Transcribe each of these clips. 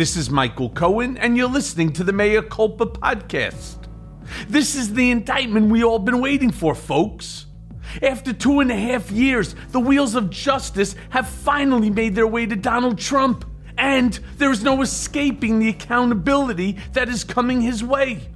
This is Michael Cohen, and you're listening to the Mea Culpa podcast. This is the indictment we all been waiting for, folks. After two and a half years, the wheels of justice have finally made their way to Donald Trump, and there is no escaping the accountability that is coming his way.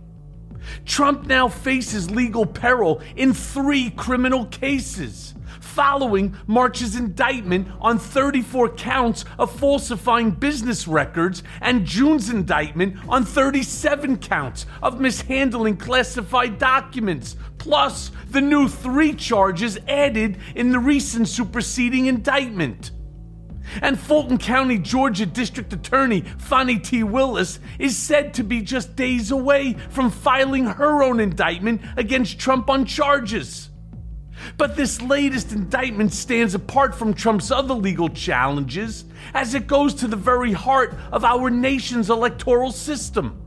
Trump now faces legal peril in three criminal cases following March's indictment on 34 counts of falsifying business records and June's indictment on 37 counts of mishandling classified documents, plus the new three charges added in the recent superseding indictment. And Fulton County, Georgia District Attorney Fani T. Willis is said to be just days away from filing her own indictment against Trump on charges. But this latest indictment stands apart from Trump's other legal challenges as it goes to the very heart of our nation's electoral system.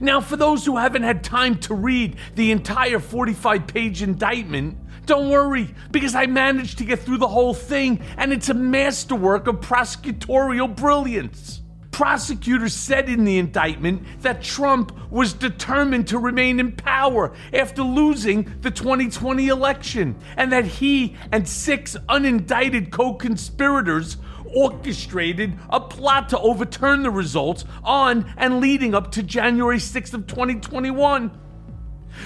Now, for those who haven't had time to read the entire 45 page indictment, don't worry, because I managed to get through the whole thing, and it's a masterwork of prosecutorial brilliance prosecutors said in the indictment that Trump was determined to remain in power after losing the 2020 election, and that he and six unindicted co conspirators orchestrated a plot to overturn the results on and leading up to January 6th of 2021.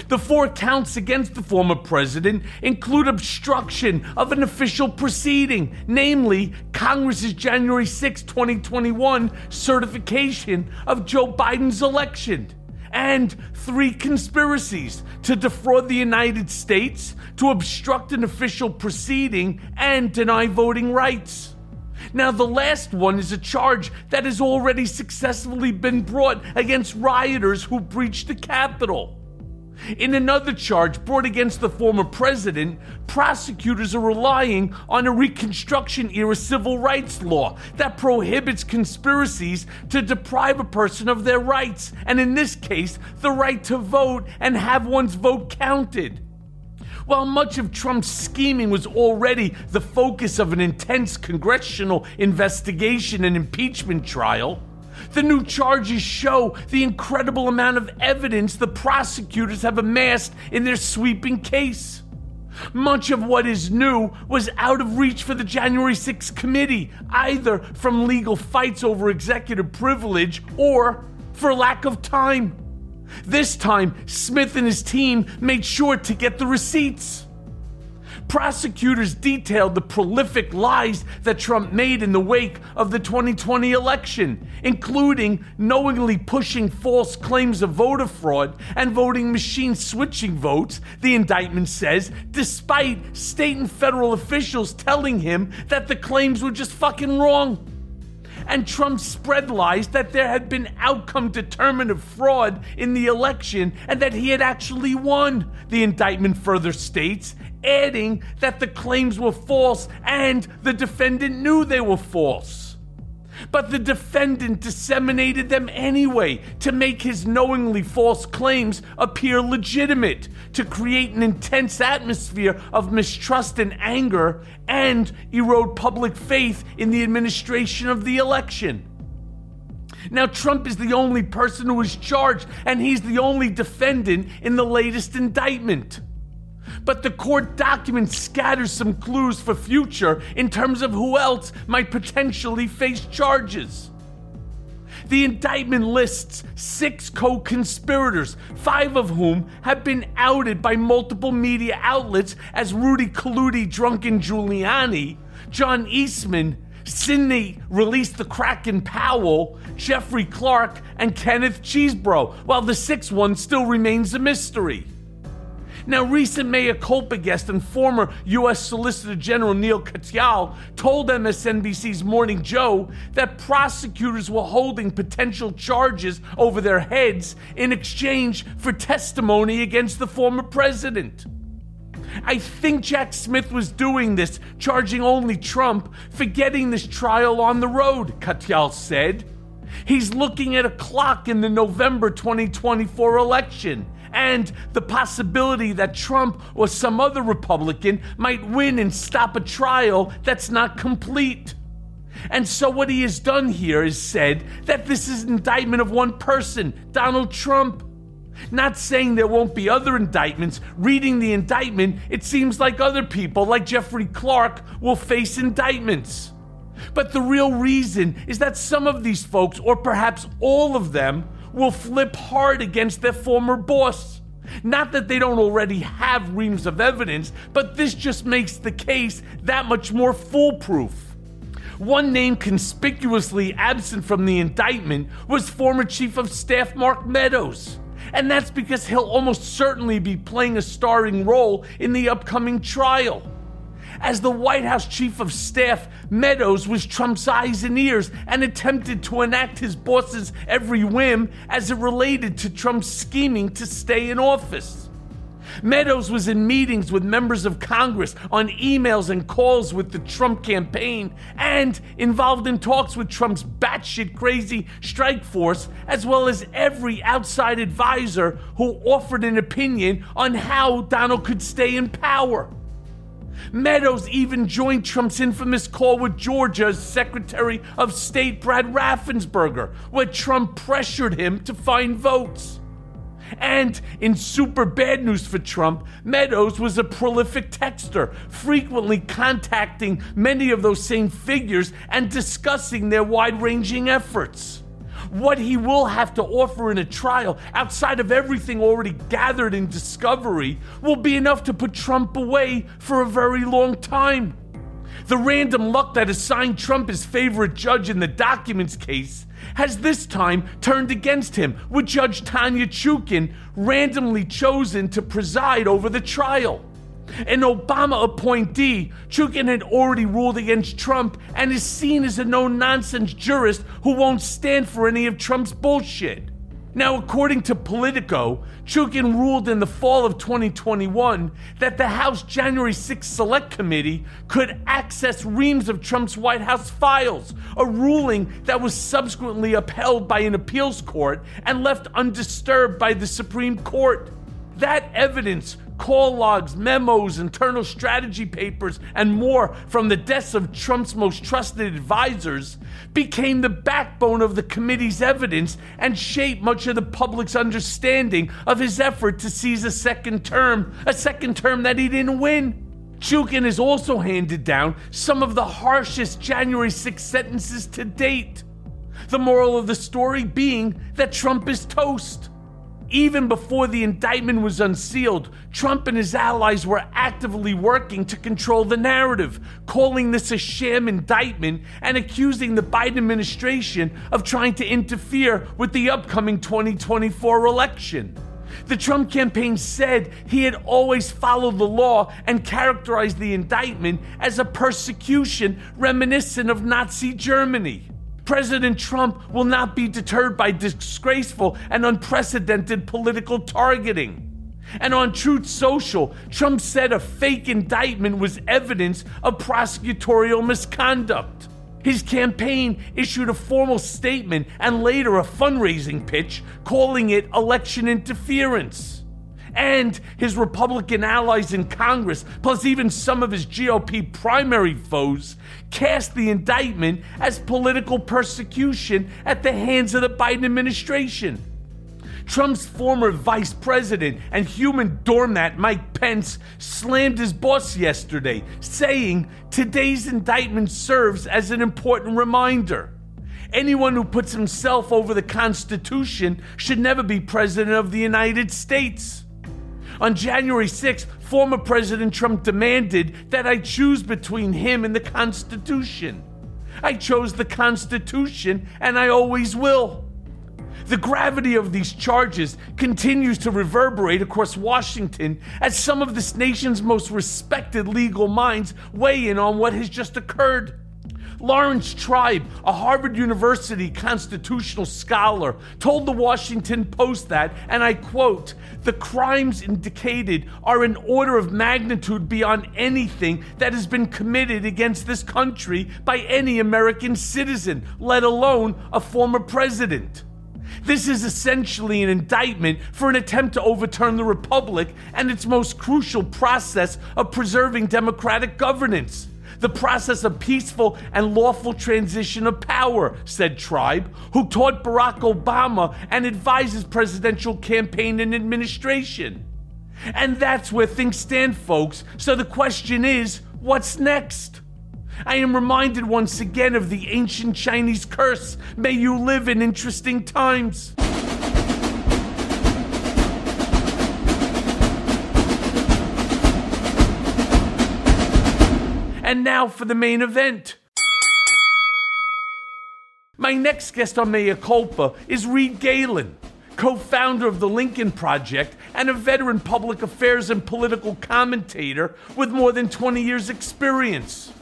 The four counts against the former president include obstruction of an official proceeding, namely Congress's January 6, 2021 certification of Joe Biden's election, and three conspiracies to defraud the United States, to obstruct an official proceeding, and deny voting rights. Now, the last one is a charge that has already successfully been brought against rioters who breached the Capitol. In another charge brought against the former president, prosecutors are relying on a Reconstruction era civil rights law that prohibits conspiracies to deprive a person of their rights, and in this case, the right to vote and have one's vote counted. While much of Trump's scheming was already the focus of an intense congressional investigation and impeachment trial, the new charges show the incredible amount of evidence the prosecutors have amassed in their sweeping case. Much of what is new was out of reach for the January 6th committee, either from legal fights over executive privilege or for lack of time. This time, Smith and his team made sure to get the receipts. Prosecutors detailed the prolific lies that Trump made in the wake of the 2020 election, including knowingly pushing false claims of voter fraud and voting machine switching votes, the indictment says, despite state and federal officials telling him that the claims were just fucking wrong. And Trump spread lies that there had been outcome determinative fraud in the election and that he had actually won, the indictment further states, adding that the claims were false and the defendant knew they were false. But the defendant disseminated them anyway to make his knowingly false claims appear legitimate, to create an intense atmosphere of mistrust and anger, and erode public faith in the administration of the election. Now, Trump is the only person who is charged, and he's the only defendant in the latest indictment but the court document scatters some clues for future in terms of who else might potentially face charges. The indictment lists six co conspirators, five of whom have been outed by multiple media outlets as Rudy Colludi, Drunken Giuliani, John Eastman, Sidney released the Kraken Powell, Jeffrey Clark, and Kenneth Chesebro, while the sixth one still remains a mystery. Now, recent culpa guest and former U.S. Solicitor General Neil Katyal told MSNBC's Morning Joe that prosecutors were holding potential charges over their heads in exchange for testimony against the former president. I think Jack Smith was doing this, charging only Trump for getting this trial on the road, Katyal said. He's looking at a clock in the November 2024 election and the possibility that Trump or some other Republican might win and stop a trial that's not complete. And so, what he has done here is said that this is an indictment of one person, Donald Trump. Not saying there won't be other indictments. Reading the indictment, it seems like other people, like Jeffrey Clark, will face indictments. But the real reason is that some of these folks, or perhaps all of them, will flip hard against their former boss. Not that they don't already have reams of evidence, but this just makes the case that much more foolproof. One name conspicuously absent from the indictment was former Chief of Staff Mark Meadows. And that's because he'll almost certainly be playing a starring role in the upcoming trial. As the White House chief of staff, Meadows was Trump's eyes and ears and attempted to enact his boss's every whim as it related to Trump's scheming to stay in office. Meadows was in meetings with members of Congress, on emails and calls with the Trump campaign, and involved in talks with Trump's batshit crazy strike force, as well as every outside advisor who offered an opinion on how Donald could stay in power. Meadows even joined Trump's infamous call with Georgia's Secretary of State Brad Raffensperger, where Trump pressured him to find votes. And in super bad news for Trump, Meadows was a prolific texter, frequently contacting many of those same figures and discussing their wide ranging efforts what he will have to offer in a trial outside of everything already gathered in discovery will be enough to put Trump away for a very long time. The random luck that assigned Trump his favorite judge in the documents case has this time turned against him, with Judge Tanya Chutkan randomly chosen to preside over the trial. An Obama appointee, Chutkan had already ruled against Trump and is seen as a no nonsense jurist who won't stand for any of Trump's bullshit. Now, according to Politico, Chutkan ruled in the fall of 2021 that the House January 6 Select Committee could access reams of Trump's White House files, a ruling that was subsequently upheld by an appeals court and left undisturbed by the Supreme Court. That evidence call logs, memos, internal strategy papers, and more from the desks of Trump's most trusted advisors became the backbone of the committee's evidence and shaped much of the public's understanding of his effort to seize a second term, a second term that he didn't win. Chutkan has also handed down some of the harshest January 6 sentences to date. The moral of the story being that Trump is toast. Even before the indictment was unsealed, Trump and his allies were actively working to control the narrative, calling this a sham indictment and accusing the Biden administration of trying to interfere with the upcoming 2024 election. The Trump campaign said he had always followed the law and characterized the indictment as a persecution reminiscent of Nazi Germany. President Trump will not be deterred by disgraceful and unprecedented political targeting. And on Truth Social, Trump said a fake indictment was evidence of prosecutorial misconduct. His campaign issued a formal statement and later a fundraising pitch calling it election interference and his Republican allies in Congress, plus even some of his GOP primary foes, cast the indictment as political persecution at the hands of the Biden administration. Trump's former vice president and human doormat Mike Pence slammed his boss yesterday, saying today's indictment serves as an important reminder. Anyone who puts himself over the Constitution should never be president of the United States. On January 6th, former President Trump demanded that I choose between him and the Constitution. I chose the Constitution, and I always will. The gravity of these charges continues to reverberate across Washington as some of this nation's most respected legal minds weigh in on what has just occurred. Laurence Tribe, a Harvard University constitutional scholar, told the Washington Post that, and I quote, the crimes indicated are an order of magnitude beyond anything that has been committed against this country by any American citizen, let alone a former president. This is essentially an indictment for an attempt to overturn the Republic and its most crucial process of preserving democratic governance the process of peaceful and lawful transition of power, said Tribe, who taught Barack Obama and advises presidential campaign and administration. And that's where things stand, folks. So the question is what's next? I am reminded once again of the ancient Chinese curse May you live in interesting times. And now for the main event. My next guest on Mea Culpa is Reed Galen, co founder of the Lincoln Project and a veteran public affairs and political commentator with more than 20 years' experience.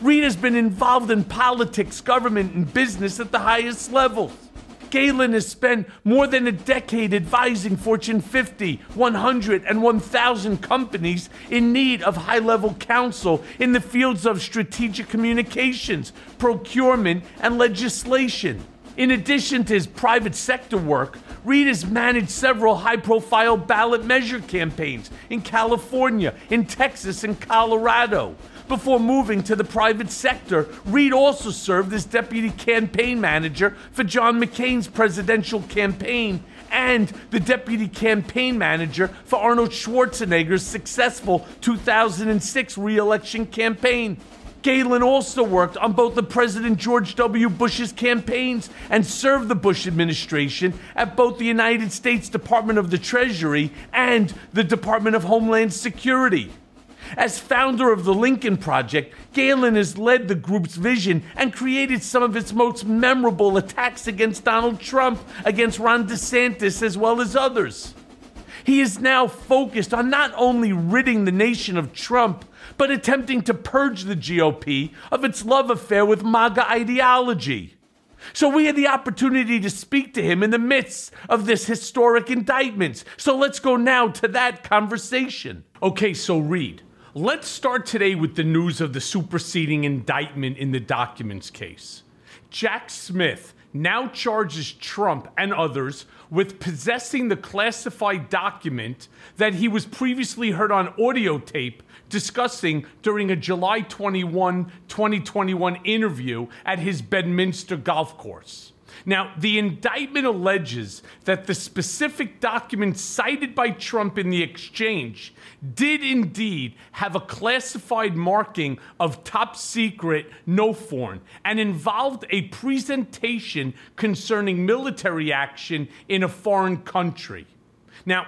Reed has been involved in politics, government, and business at the highest levels. Galen has spent more than a decade advising Fortune 50, 100, and 1,000 companies in need of high level counsel in the fields of strategic communications, procurement, and legislation. In addition to his private sector work, Reed has managed several high profile ballot measure campaigns in California, in Texas, and Colorado. Before moving to the private sector, Reed also served as deputy campaign manager for John McCain's presidential campaign and the deputy campaign manager for Arnold Schwarzenegger's successful 2006 re election campaign. Galen also worked on both the President George W. Bush's campaigns and served the Bush administration at both the United States Department of the Treasury and the Department of Homeland Security. As founder of the Lincoln Project, Galen has led the group's vision and created some of its most memorable attacks against Donald Trump, against Ron DeSantis, as well as others. He is now focused on not only ridding the nation of Trump, but attempting to purge the GOP of its love affair with MAGA ideology. So we had the opportunity to speak to him in the midst of this historic indictment. So let's go now to that conversation. Okay, so Reed, Let's start today with the news of the superseding indictment in the documents case. Jack Smith now charges Trump and others with possessing the classified document that he was previously heard on audio tape discussing during a July 21, 2021 interview at his Bedminster golf course. Now, the indictment alleges that the specific document cited by Trump in the exchange did indeed have a classified marking of top secret no foreign and involved a presentation concerning military action in a foreign country. Now,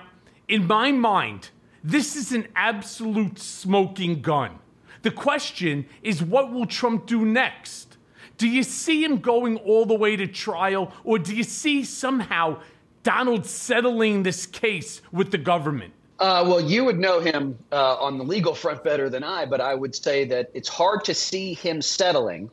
in my mind, this is an absolute smoking gun. The question is what will Trump do next? Do you see him going all the way to trial, or do you see somehow Donald settling this case with the government? Uh, well, you would know him uh, on the legal front better than I, but I would say that it's hard to see him settling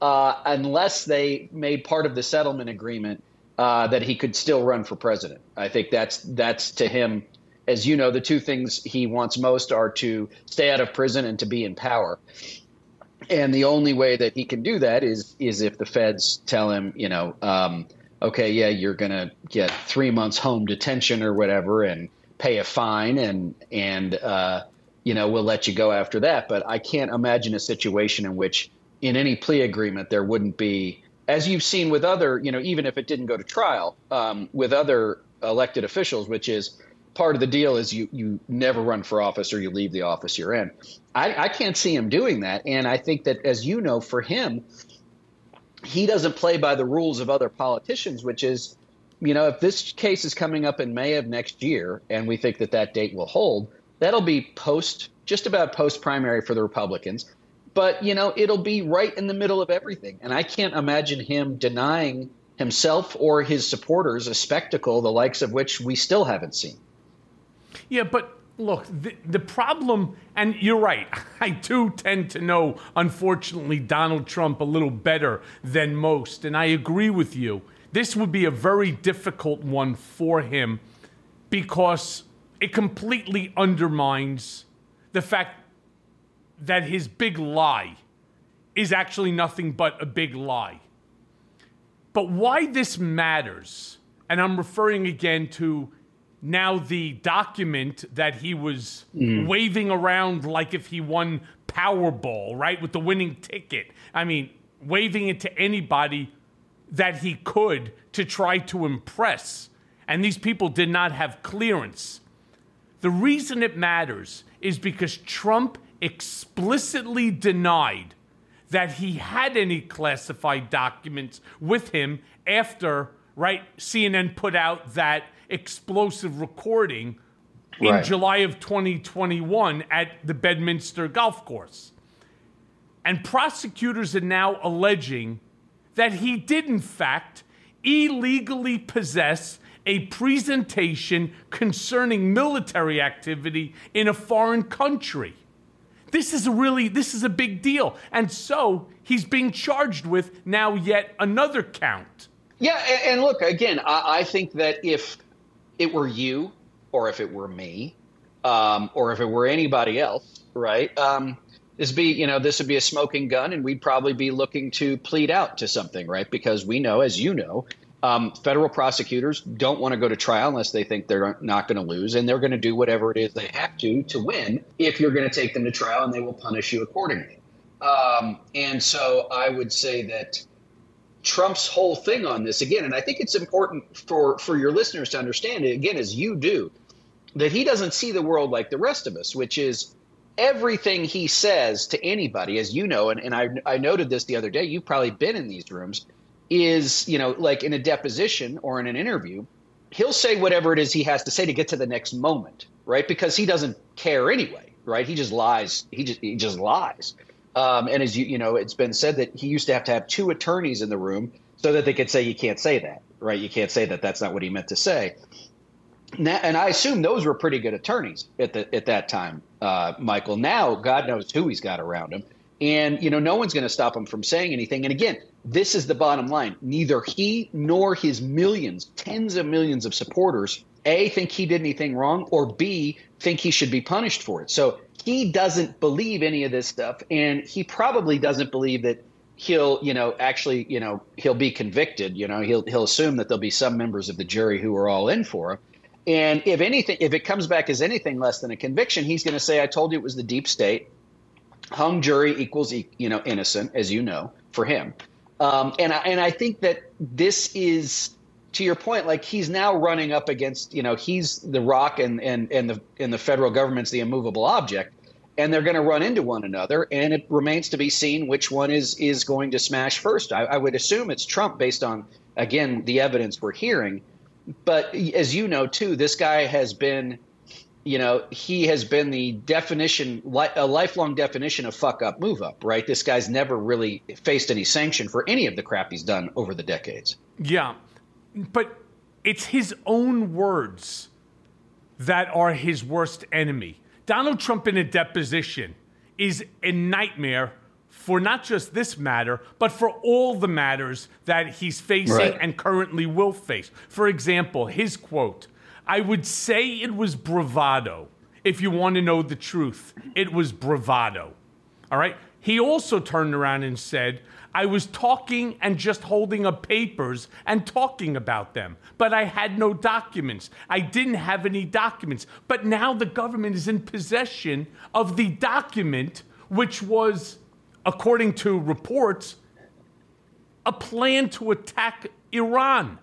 uh, unless they made part of the settlement agreement uh, that he could still run for president. I think that's that's to him, as you know, the two things he wants most are to stay out of prison and to be in power and the only way that he can do that is is if the feds tell him, you know, um, okay, yeah, you're going to get three months home detention or whatever, and pay a fine, and and uh, you know we'll let you go after that. But I can't imagine a situation in which, in any plea agreement, there wouldn't be, as you've seen with other, you know, even if it didn't go to trial, um, with other elected officials, which is part of the deal is you you never run for office or you leave the office you're in. I, I can't see him doing that, and I think that as you know, for him, he doesn't play by the rules of other politicians, which is, you know, if this case is coming up in May of next year, and we think that that date will hold, that'll be post just about post primary for the Republicans. But you know, it'll be right in the middle of everything, and I can't imagine him denying himself or his supporters a spectacle the likes of which we still haven't seen. Yeah, but look, the, the problem, and you're right, I do tend to know, unfortunately, Donald Trump a little better than most, and I agree with you. This would be a very difficult one for him because it completely undermines the fact that his big lie is actually nothing but a big lie. But why this matters, and I'm referring again to now the document that he was mm. waving around like if he won Powerball, right, with the winning ticket. I mean, waving it to anybody that he could to try to impress. And these people did not have clearance. The reason it matters is because Trump explicitly denied that he had any classified documents with him after, right, CNN put out that explosive recording in right. July of 2021 at the Bedminster Golf Course. And prosecutors are now alleging that he did, in fact, illegally possess a presentation concerning military activity in a foreign country. This is a really this is a big deal. And so he's being charged with now yet another count. Yeah, and, look, again, I, I, think that if it were you or if it were me, um, or if it were anybody else, right? Um, this be you know this would be a smoking gun, and we'd probably be looking to plead out to something, right? Because we know, as you know, um, federal prosecutors don't want to go to trial unless they think they're not going to lose, and they're going to do whatever it is they have to to win. If you're going to take them to trial, and they will punish you accordingly. Um, and so I would say that Trump's whole thing on this again, and I think it's important for for your listeners to understand it again, as you do, that he doesn't see the world like the rest of us, which is everything he says to anybody, as you know, and, and I, I noted this the other day, you've probably been in these rooms, is, you know, like in a deposition or in an interview, he'll say whatever it is he has to say to get to the next moment, right? Because he doesn't care anyway, right? He just lies. He just he just lies. Um, and as you you know, it's been said that he used to have to have two attorneys in the room so that they could say you can't say that, right? You can't say that. That's not what he meant to say and I assume those were pretty good attorneys at the at that time, uh, Michael. Now, God knows who he's got around him, and you know, no one's going to stop him from saying anything. And again, this is the bottom line: neither he nor his millions, tens of millions of supporters, a think he did anything wrong, or b think he should be punished for it. So he doesn't believe any of this stuff, and he probably doesn't believe that he'll you know actually you know he'll be convicted you know he'll he'll assume that there'll be some members of the jury who are all in for him and if anything, if it comes back as anything less than a conviction, he's going to say, "I told you it was the deep state." Hung jury equals you know innocent, as you know, for him. Um, and I, and I think that this is to your point. Like he's now running up against you know he's the rock and and and the and the federal government's the immovable object, and they're going to run into one another. And it remains to be seen which one is is going to smash first. I, I would assume it's Trump based on again the evidence we're hearing but as you know too, this guy has been, you know, he has been the definition, a lifelong definition of fuck up, move up, right? This guy's never really faced any sanction for any of the crap he's done over the decades. Yeah, but it's his own words that are his worst enemy. Donald Trump in a deposition is a nightmare for not just this matter, but for all the matters that he's facing right. and currently will face. For example, his quote I would say it was bravado. If you want to know the truth, it was bravado. All right? He also turned around and said, I was talking and just holding up papers and talking about them, but I had no documents. I didn't have any documents. But now the government is in possession of the document, which was according to reports, a plan to attack Iran.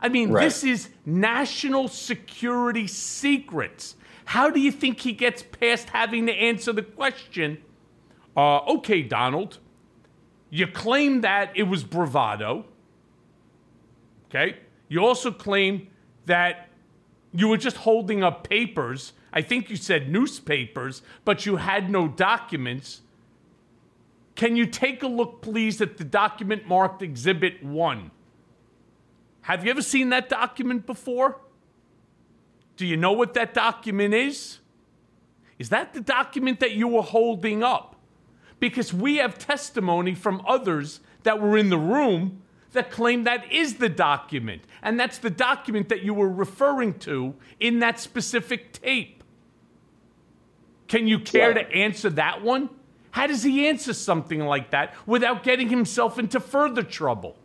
I mean, right. this is national security secrets. How do you think he gets past having to answer the question? Uh, okay, Donald, you claim that it was bravado. Okay. You also claim that you were just holding up papers. I think you said newspapers, but you had no documents. Can you take a look, please, at the document marked Exhibit 1? Have you ever seen that document before? Do you know what that document is? Is that the document that you were holding up? Because we have testimony from others that were in the room that claim that is the document. And that's the document that you were referring to in that specific tape. Can you care yeah. to answer that one? How does he answer something like that without getting himself into further trouble?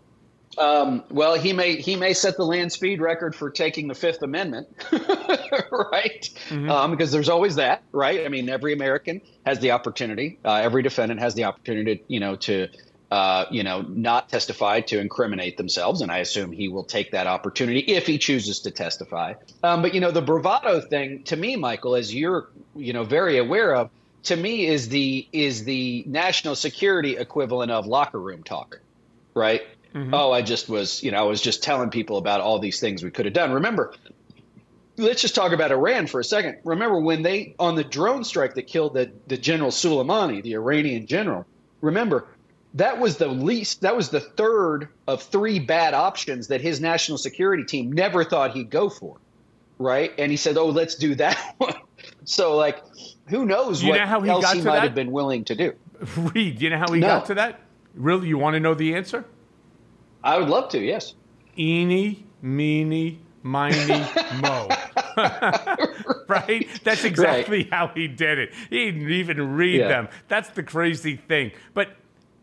Um, well, he may he may set the land speed record for taking the Fifth Amendment, right? Mm-hmm. Um, because there's always that, right? I mean, every American has the opportunity. Uh, every defendant has the opportunity, to, you know, to uh, you know not testify to incriminate themselves, and I assume he will take that opportunity if he chooses to testify. Um, but you know, the bravado thing to me, Michael, as you're you know very aware of, to me is the is the national security equivalent of locker room talk, right? Mm-hmm. Oh, I just was, you know, I was just telling people about all these things we could have done. Remember, let's just talk about Iran for a second. Remember when they on the drone strike that killed the, the General Soleimani, the Iranian general. Remember, that was the least that was the third of three bad options that his national security team never thought he'd go for. Right? And he said, Oh, let's do that one. so like who knows you what know how he else got he might that? have been willing to do. Reed, you know how he no. got to that? Really, you want to know the answer? I would love to. Yes. Eeny, meeny, miny, mo. right? That's exactly right. how he did it. He didn't even read yeah. them. That's the crazy thing. But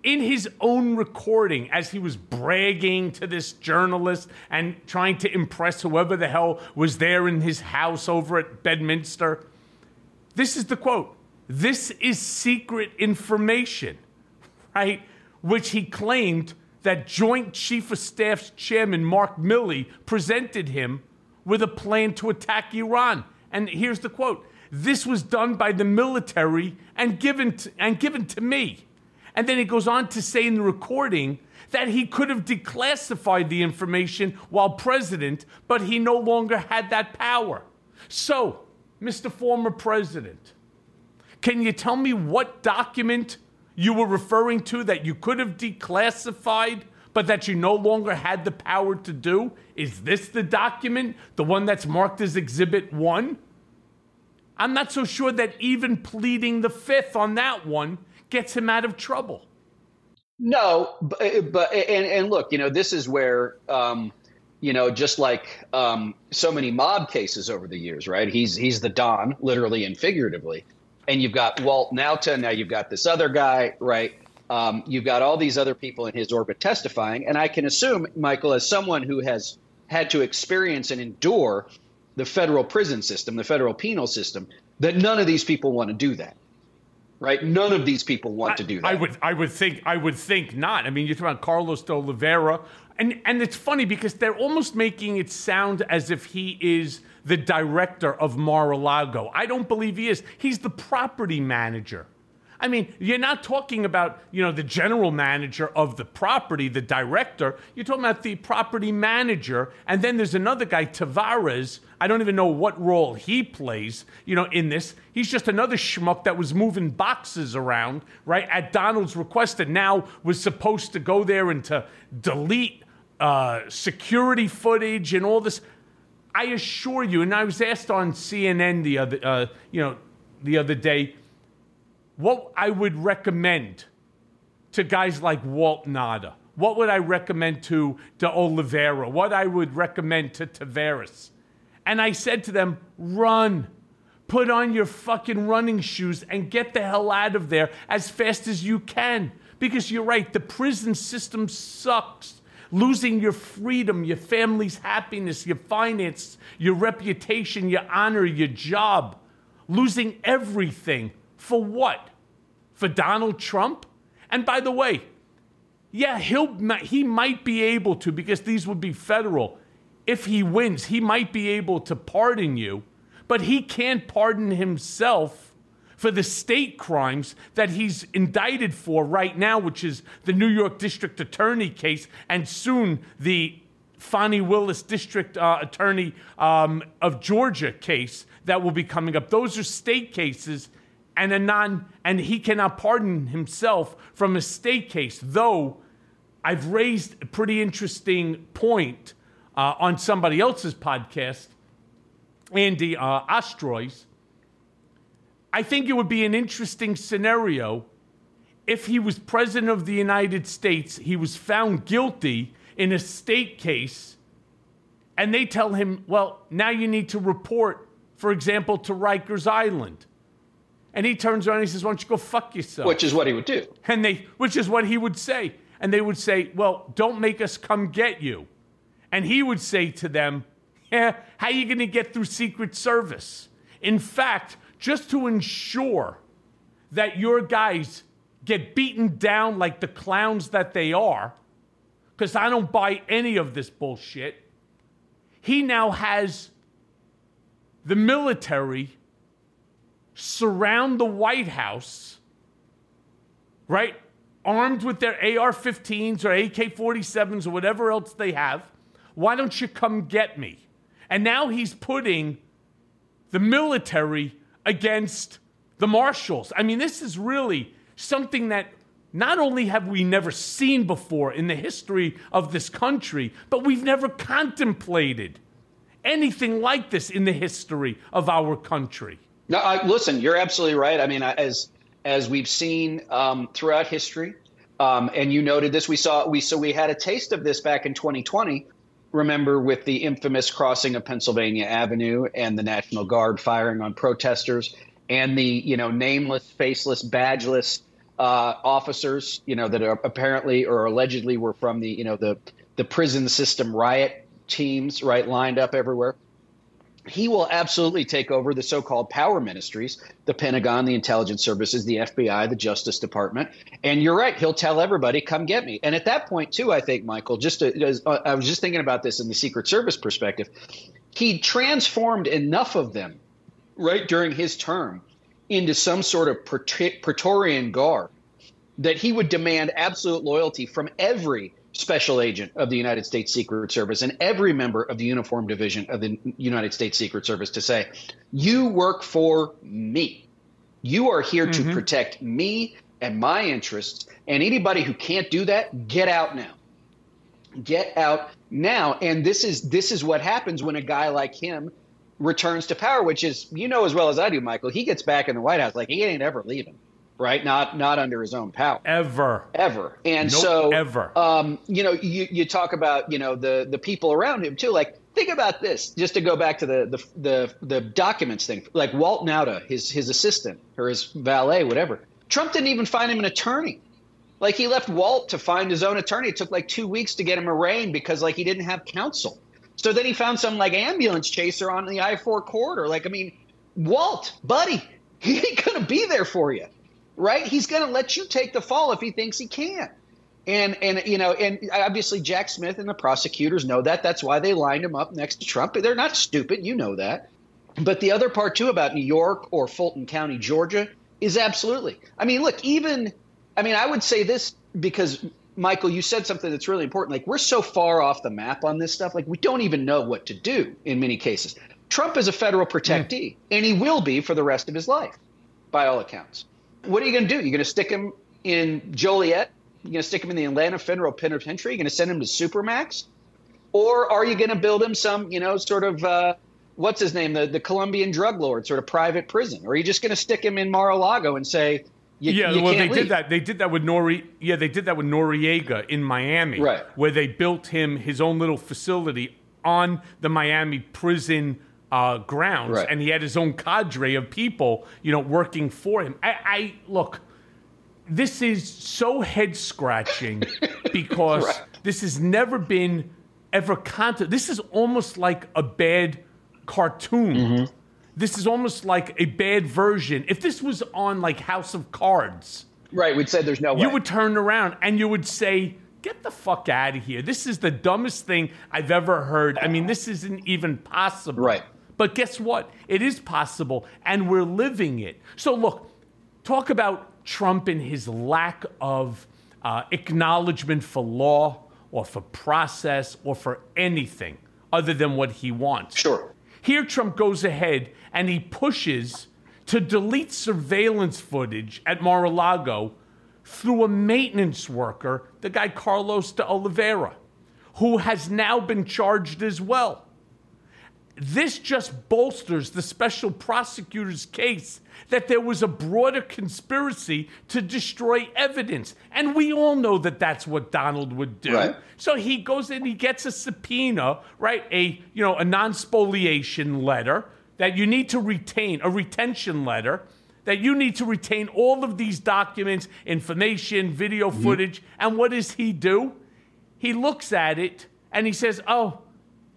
in his own recording, as he was bragging to this journalist and trying to impress whoever the hell was there in his house over at Bedminster, this is the quote This is secret information, right? Which he claimed that Joint Chief of Staff's chairman, Mark Milley, presented him with a plan to attack Iran. And here's the quote This was done by the military and given to, and given to me. And then he goes on to say in the recording that he could have declassified the information while president, but he no longer had that power. So, Mr. Former President, can you tell me what document you were referring to that you could have declassified, but that you no longer had the power to do? Is this the document, the one that's marked as Exhibit 1? I'm not so sure that even pleading the fifth on that one gets him out of trouble. No, but, but and, and look, you know, this is where, um, you know, just like um, so many mob cases over the years, right? He's he's the don, literally and figuratively and you've got Walt Nauta. Now you've got this other guy, right? Um, you've got all these other people in his orbit testifying, and I can assume, Michael, as someone who has had to experience and endure the federal prison system, the federal penal system, that none of these people want to do that. Right? None of these people want I, to do that. I would I would think I would think not. I mean, you're talking about Carlos de Oliveira, and and it's funny because they're almost making it sound as if he is the director of Mar-a-Lago. I don't believe he is. He's the property manager. I mean, you're not talking about, you know, the general manager of the property, the director. You're talking about the property manager. And then there's another guy, Tavares. I don't even know what role he plays, you know, in this. He's just another schmuck that was moving boxes around, right, at Donald's request and now was supposed to go there and to delete uh, security footage and all this. I assure you, and I was asked on CNN the other, uh, you know, the other day, what I would recommend to guys like Walt Nauta. What would I recommend to to Oliveira? What I would recommend to Tavares? And I said to them, run. Put on your fucking running shoes and get the hell out of there as fast as you can. Because you're right, the prison system sucks losing your freedom, your family's happiness, your finance, your reputation, your honor, your job, losing everything. For what? For Donald Trump? And by the way, yeah, he'll he might be able to because these would be federal. If he wins, he might be able to pardon you, but he can't pardon himself for the state crimes that he's indicted for right now, which is the New York District Attorney case, and soon the Fani Willis District uh, Attorney um, of Georgia case that will be coming up. Those are state cases, and a non, and he cannot pardon himself from a state case. Though I've raised a pretty interesting point uh, on somebody else's podcast, Andy uh, Ostroy's, I think it would be an interesting scenario if he was president of the United States, he was found guilty in a state case, and they tell him, well, now you need to report, for example, to Rikers Island. And he turns around and he says, Why don't you go fuck yourself? Which is what he would do. And they which is what he would say. and they would say, Well, don't make us come get you. And he would say to them, Yeah, how are you going to get through Secret Service? In fact, just to ensure that your guys get beaten down like the clowns that they are, because I don't buy any of this bullshit, he now has the military surround the White House, right? Armed with their AR 15s or AK 47s or whatever else they have. Why don't you come get me? And now he's putting the military against the marshals. I mean, this is really something that not only have we never seen before in the history of this country, but we've never contemplated anything like this in the history of our country. No, I, listen, you're absolutely right. I mean, as as we've seen um, throughout history, um, and you noted this, we saw we so we had a taste of this back in 2020. Remember, with the infamous crossing of Pennsylvania Avenue and the National Guard firing on protesters, and the you know nameless, faceless, badgeless uh, officers, you know that are apparently or allegedly were from the you know the the prison system riot teams, right, lined up everywhere. He will absolutely take over the so called power ministries, the Pentagon, the intelligence services, the FBI, the Justice Department. And you're right, he'll tell everybody, come get me. And at that point, too, I think, Michael, just to, uh, I was just thinking about this in the Secret Service perspective, he transformed enough of them right during his term into some sort of Praetorian guard that he would demand absolute loyalty from every special agent of the United States Secret Service and every member of the Uniform Division of the United States Secret Service to say, You work for me. You are here mm-hmm. to protect me and my interests. And anybody who can't do that, get out now. Get out now. And this is this is what happens when a guy like him returns to power, which is you know as well as I do, Michael. He gets back in the White House like he ain't ever leaving right? Not not under his own power. Ever. Ever. And nope, so ever. Um, you know, you, you talk about, you know, the the people around him too. Like, think about this, just to go back to the the the, the documents thing. Like Walt Nauta, his his assistant or his valet, whatever. Trump didn't even find him an attorney. Like he left Walt to find his own attorney. It took like two weeks to get him arraigned because like he didn't have counsel. So then he found some like ambulance chaser on the I four corridor. Like, I mean, Walt, buddy, he ain't gonna be there for you right? He's going to let you take the fall if he thinks he can. And and you know, and obviously Jack Smith and the prosecutors know that. That's why they lined him up next to Trump. They're not stupid, you know that. But the other part too about New York or Fulton County, Georgia, is absolutely. I mean, look, even I mean, I would say this because Michael, you said something that's really important. Like we're so far off the map on this stuff, like we don't even know what to do in many cases. Trump is a federal protectee, mm. and he will be for the rest of his life, by all accounts what are you going to do? You're going to stick him in Joliet? You're going to stick him in the Atlanta Federal Penitentiary? You're going to send him to Supermax? Or are you going to build him some, you know, sort of, uh, what's his name, the, the Colombian drug lord, sort of private prison? Or are you just going to stick him in Mar-a-Lago and say, you, yeah, you well, they leave. did that. They did that with Nori. Yeah, they did that with Noriega in Miami, right? Where they built him his own little facility on the Miami prison uh, grounds, right. and he had his own cadre of people, you know, working for him. I, I look, this is so head scratching because right. this has never been ever content. This is almost like a bad cartoon. Mm-hmm. This is almost like a bad version. If this was on like House of Cards, right? We'd say there's no way. You would turn around and you would say get the fuck out of here. This is the dumbest thing I've ever heard. I mean, this isn't even possible. Right. But guess what? It is possible, and we're living it. So, look, talk about Trump and his lack of uh, acknowledgement for law or for process or for anything other than what he wants. Sure. Here, Trump goes ahead and he pushes to delete surveillance footage at Mar a Lago through a maintenance worker, the guy Carlos de Oliveira, who has now been charged as well. This just bolsters the special prosecutor's case that there was a broader conspiracy to destroy evidence. And we all know that that's what Donald would do. Right. So he goes in, he gets a subpoena, right? A, you know, a non-spoliation letter that you need to retain, a retention letter that you need to retain all of these documents, information, video mm-hmm. footage. And what does he do? He looks at it and he says, Oh,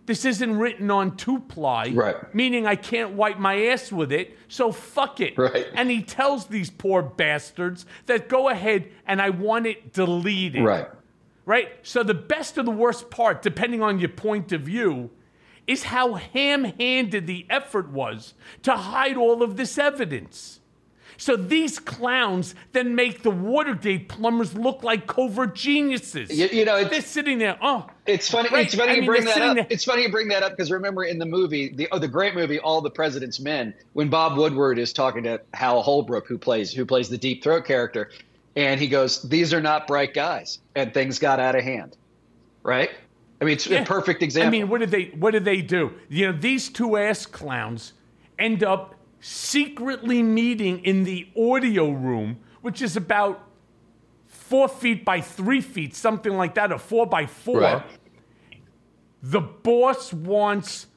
this isn't written on two ply, Right. meaning I can't wipe my ass with it, so fuck it. Right. And he tells these poor bastards that go ahead and I want it deleted. Right. Right? So the best or the worst part, depending on your point of view, is how ham handed the effort was to hide all of this evidence. So these clowns then make the Watergate plumbers look like covert geniuses. You, you know, it's, They're sitting there, oh, It's funny. Right. It's funny I you mean, bring that up. there- It's funny you bring that up because remember in the movie, the oh, the great movie, All the President's Men, when Bob Woodward is talking to Hal Holbrook, who plays who plays the Deep Throat character, and he goes, "These are not bright guys," and things got out of hand. Right? I mean, it's Yeah. a perfect example. I mean, what did they what did they do? You know, these two ass clowns end up secretly meeting in the audio room, which is about four feet by three feet, something like that, or four by four. Right. The boss wants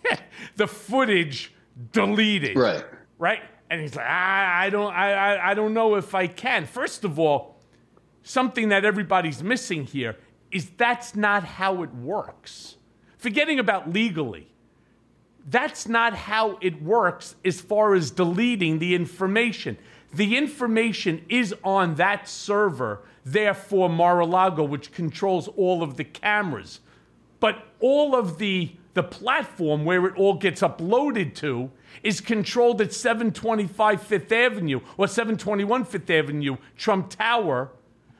the footage deleted. right? right? And he's like, I, I don't, I, I, I don't know if I can. First of all, something that everybody's missing here is that's not how it works. Forgetting about legally, that's not how it works as far as deleting the information. The information is on that server, therefore Mar-a-Lago, which controls all of the cameras. But all of the the platform where it all gets uploaded to is controlled at 725 Fifth Avenue or 721 Fifth Avenue, Trump Tower,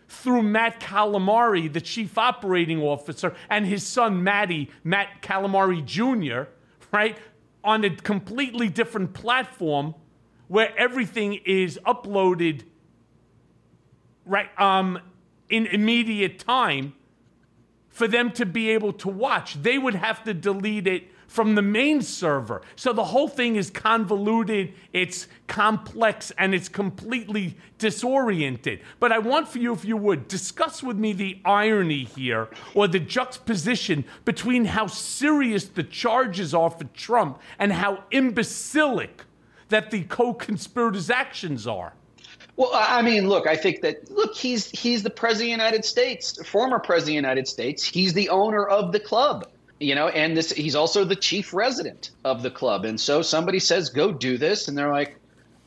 through Matt Calamari, the chief operating officer, and his son Matty, Matt Calamari Jr., right? On a completely different platform where everything is uploaded right um, in immediate time for them to be able to watch. They would have to delete it from the main server. So the whole thing is convoluted, it's complex, and it's completely disoriented. But I want for you, if you would, discuss with me the irony here or the juxtaposition between how serious the charges are for Trump and how imbecilic that the co conspirators' actions are. Well, I mean, look, I think that look, he's he's the president of the United States, former president of the United States. He's the owner of the club, you know, and this he's also the chief resident of the club. And so somebody says, "Go do this," and they're like,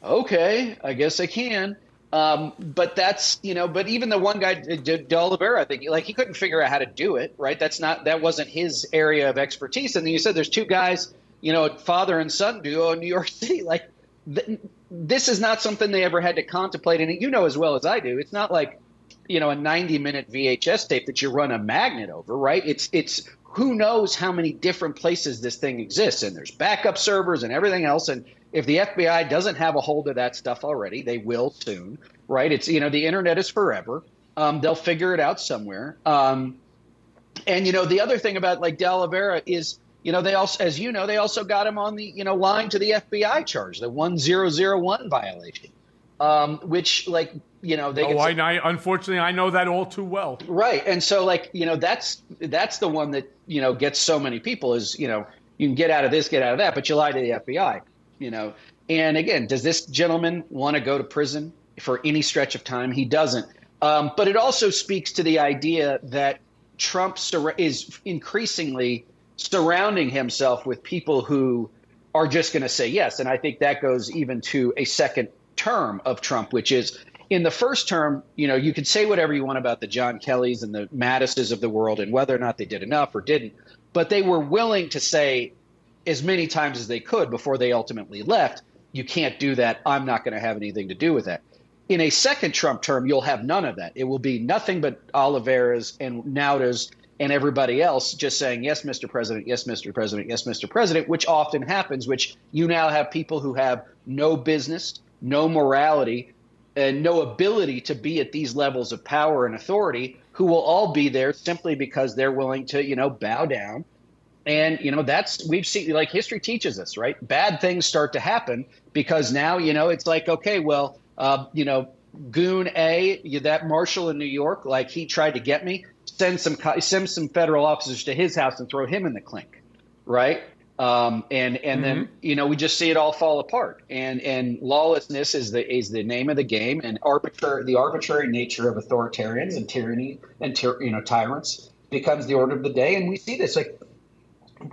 "Okay, I guess I can." Um, but that's you know, but even the one guy, De, De Oliveira, I think, like he couldn't figure out how to do it. Right? That's not that wasn't his area of expertise. And then you said there's two guys, you know, father and son duo in New York City, like. Th- this is not something they ever had to contemplate, and you know as well as I do. It's not like you know a 90 minute VHS tape that you run a magnet over, right? It's it's who knows how many different places this thing exists, and there's backup servers and everything else. And if the FBI doesn't have a hold of that stuff already, they will soon, right? It's you know the internet is forever. Um, they'll figure it out somewhere. Um, and you know the other thing about like De Oliveira is you know, they also, as you know, they also got him on the, you know, line to the FBI charge, the 1001 violation, um, which, like, you know, they Oh, I, I, unfortunately, I know that all too well. right. And so, like, you know, that's that's the one that you know gets so many people is, you know, you can get out of this, get out of that, but you lie to the FBI, you know. And again, does this gentleman want to go to prison for any stretch of time? He doesn't. Um, but it also speaks to the idea that Trump sur- is increasingly surrounding himself with people who are just going to say yes. And I think that goes even to a second term of Trump, which is in the first term, you know, you could say whatever you want about the John Kellys and the Mattises of the world and whether or not they did enough or didn't, but they were willing to say as many times as they could before they ultimately left, you can't do that. I'm not going to have anything to do with that. In a second Trump term, you'll have none of that. It will be nothing but Oliveiras and Nauta's and everybody else just saying, yes, Mr. President, yes, Mr. President, yes, Mr. President, which often happens, which you now have people who have no business, no morality, and no ability to be at these levels of power and authority who will all be there simply because they're willing to, you know, bow down. And, you know, that's, we've seen, like history teaches us, right? Bad things start to happen because now, you know, it's like, okay, well, uh, you know, Goon A, that marshal in New York, like he tried to get me, send some send some federal officers to his house and throw him in the clink, right? Um, and and mm-hmm. then you know we just see it all fall apart. And and lawlessness is the is the name of the game, and arbitrary the arbitrary nature of authoritarians and tyranny and you know tyrants becomes the order of the day. And we see this like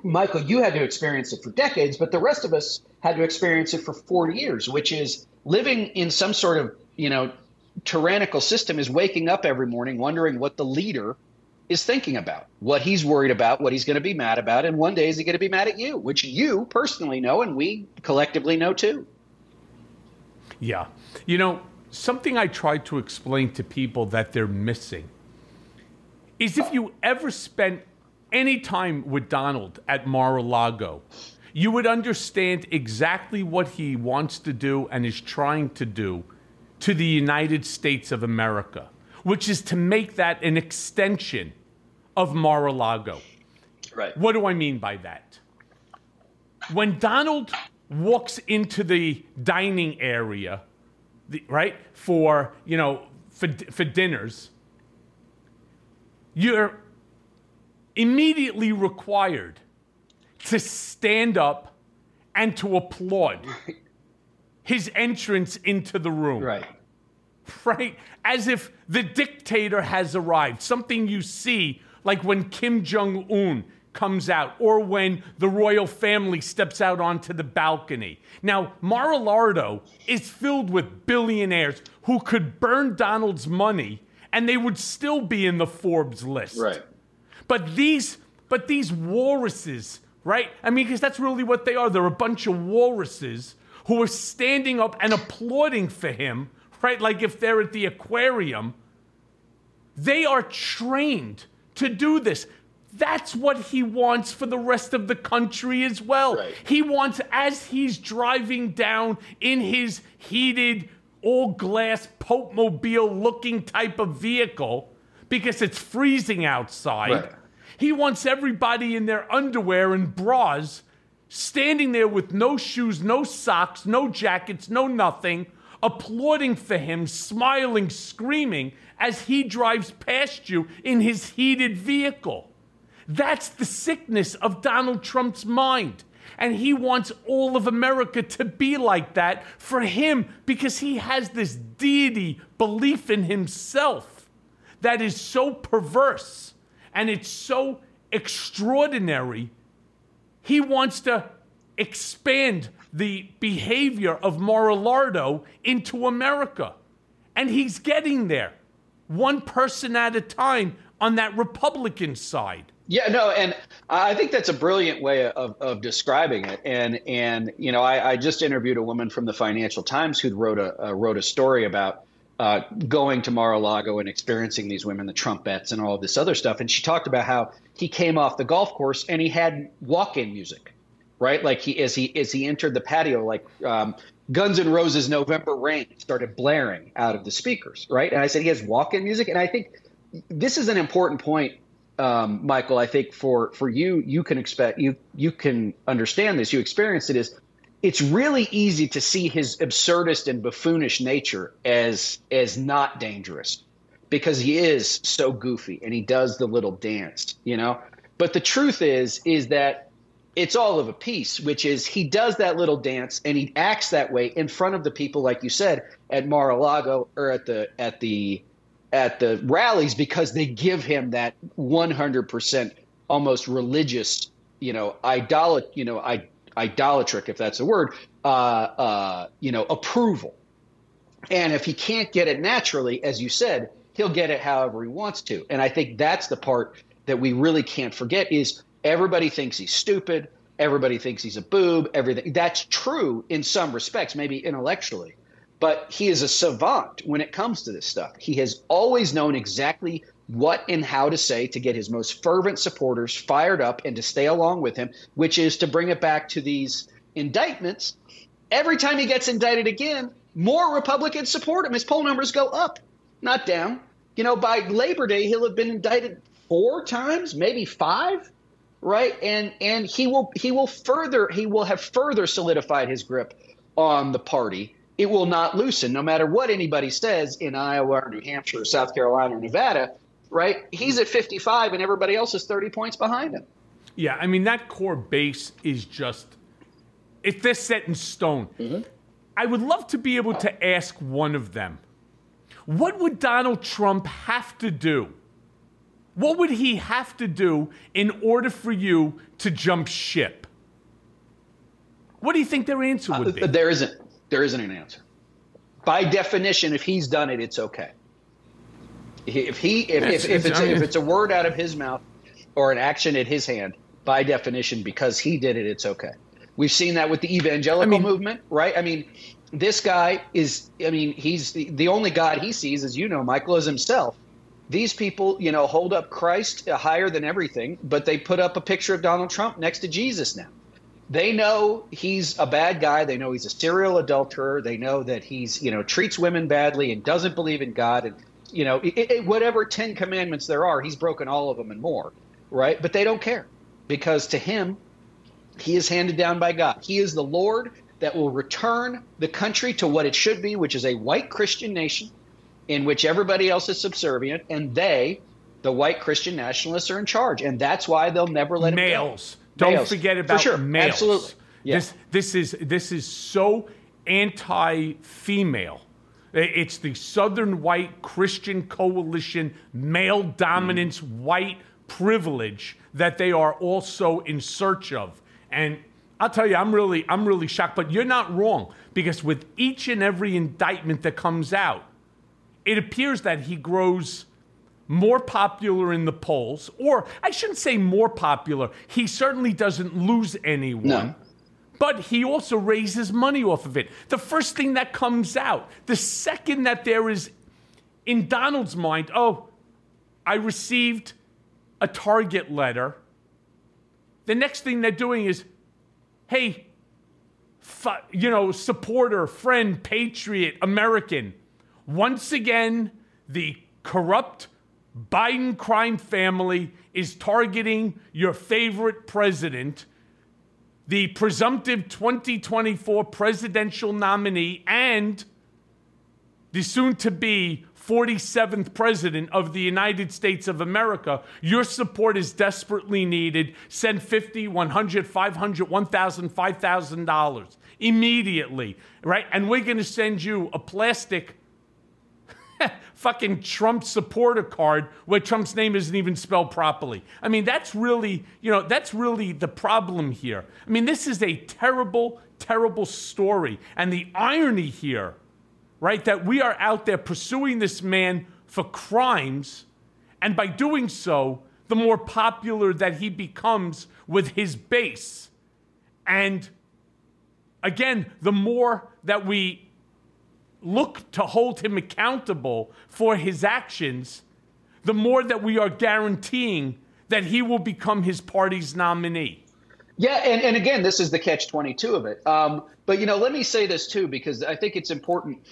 Michael, you had to experience it for decades, but the rest of us had to experience it for 40 years, which is living in some sort of you know tyrannical system is waking up every morning wondering what the leader is thinking about, what he's worried about, what he's going to be mad about, and one day is he going to be mad at you, which you personally know and we collectively know too. Yeah. You know, something I try to explain to people that they're missing is if you ever spent any time with Donald at Mar-a-Lago, you would understand exactly what he wants to do and is trying to do to the United States of America, which is to make that an extension of Mar a Lago. Right. What do I mean by that? When Donald walks into the dining area, the, right, for, you know, for, for dinners, you're immediately required to stand up and to applaud his entrance into the room. Right. Right? As if the dictator has arrived. Something you see like when Kim Jong un comes out or when the royal family steps out onto the balcony. Now, Mar-a-Lardo is filled with billionaires who could burn Donald's money and they would still be in the Forbes list. Right. But these but these walruses, right? I mean, because that's really what they are. They're a bunch of walruses who are standing up and applauding for him, right? Like if they're at the aquarium. They are trained to do this. That's what he wants for the rest of the country as well. Right. He wants, as he's driving down in his heated, all glass Pope Mobile looking type of vehicle, because it's freezing outside, right. he wants everybody in their underwear and bras standing there with no shoes, no socks, no jackets, no nothing, applauding for him, smiling, screaming as he drives past you in his heated vehicle. That's the sickness of Donald Trump's mind. And he wants all of America to be like that for him because he has this deity belief in himself that is so perverse and it's so extraordinary. He wants to expand the behavior of Mar-a-Lardo into America. And he's getting there, one person at a time on that Republican side. Yeah, no, and I think that's a brilliant way of, of describing it. And and you know, I, I just interviewed a woman from the Financial Times who wrote a uh, wrote a story about uh, going to Mar-a-Lago and experiencing these women, the Trumpettes, and all this other stuff. And she talked about how he came off the golf course and he had walk-in music right? Like he as he as he entered the patio, like um, Guns N' Roses' "November Rain" started blaring out of the speakers, right? And I said he has walk-in music, and I think this is an important point, um, Michael. I think for for you, you can expect you you can understand this. You experience it is. It's really easy to see his absurdist and buffoonish nature as as not dangerous because he is so goofy and he does the little dance, you know. But the truth is, is that it's all of a piece, which is he does that little dance and he acts that way in front of the people, like you said, at Mar-a-Lago or at the at the at the rallies because they give him that 100% almost religious, you know, idolat, you know, I, idolatric, if that's a word, uh, uh, you know, approval. And if he can't get it naturally, as you said, he'll get it however he wants to. And I think that's the part that we really can't forget is Everybody thinks he's stupid. Everybody thinks he's a boob. Everything that's true in some respects, maybe intellectually, but he is a savant when it comes to this stuff. He has always known exactly what and how to say to get his most fervent supporters fired up and to stay along with him, which is to bring it back to these indictments. Every time he gets indicted again, more Republicans support him. His poll numbers go up, not down. You know, by Labor Day, he'll have been indicted four times, maybe five right? And and he will he will further he will have further solidified his grip on the party. It will not loosen, no matter what anybody says in Iowa or New Hampshire or South Carolina or Nevada, right? He's at 55 and everybody else is 30 points behind him. Yeah, I mean that core base is just if they're set in stone. Mm-hmm. I would love to be able to ask one of them, what would Donald Trump have to do? What would he have to do in order for you to jump ship? What do you think their answer would be? Uh, there isn't. There isn't an answer. By definition, if he's done it, it's okay. If he, if, if, if it's if it's a word out of his mouth or an action at his hand, by definition, because he did it, it's okay. We've seen that with the evangelical I mean, movement, right? I mean, this guy is. I mean, he's the, the only God he sees, as you know, Michael, is himself. These people, you know, hold up Christ uh, higher than everything, but they put up a picture of Donald Trump next to Jesus now they know he's a bad guy. They know he's a serial adulterer. They know that he's, you know, treats women badly and doesn't believe in God. And, you know, it, it, whatever 10 commandments there are, he's broken all of them and more, right? But they don't care because to him, he is handed down by God. He is the Lord that will return the country to what it should be, which is a white Christian nation in which everybody else is subservient. And they, the white Christian nationalists, are in charge. And that's why they'll never let males. Don't males. forget about For sure. males. Absolutely. Yeah. This this is this is so anti-female. It's the Southern White Christian Coalition male dominance mm. white privilege that they are also in search of. And I'll tell you, I'm really I'm really shocked. But you're not wrong because with each and every indictment that comes out, it appears that he grows more popular in the polls, or I shouldn't say more popular. He certainly doesn't lose anyone. No. But he also raises money off of it. The first thing that comes out, the second that there is in Donald's mind, oh, I received a Target letter. The next thing they're doing is, hey, you know, supporter, friend, patriot, American. Once again, the corrupt Biden crime family is targeting your favorite president, the presumptive 2024 presidential nominee, and the soon to be 47th president of the United States of America. Your support is desperately needed. Send 50, 100, 500, 1000, 5000 dollars immediately, right? And we're going to send you a plastic fucking Trump supporter card where Trump's name isn't even spelled properly. I mean, that's really, you know, that's really the problem here. I mean, this is a terrible, terrible story. And the irony here, right, that we are out there pursuing this man for crimes, and by doing so, the more popular that he becomes with his base. And again, the more that we look to hold him accountable for his actions, the more that we are guaranteeing that he will become his party's nominee. Yeah, and, and again, this is the catch 22 of it. Um, but, you know, let me say this too, because I think it's important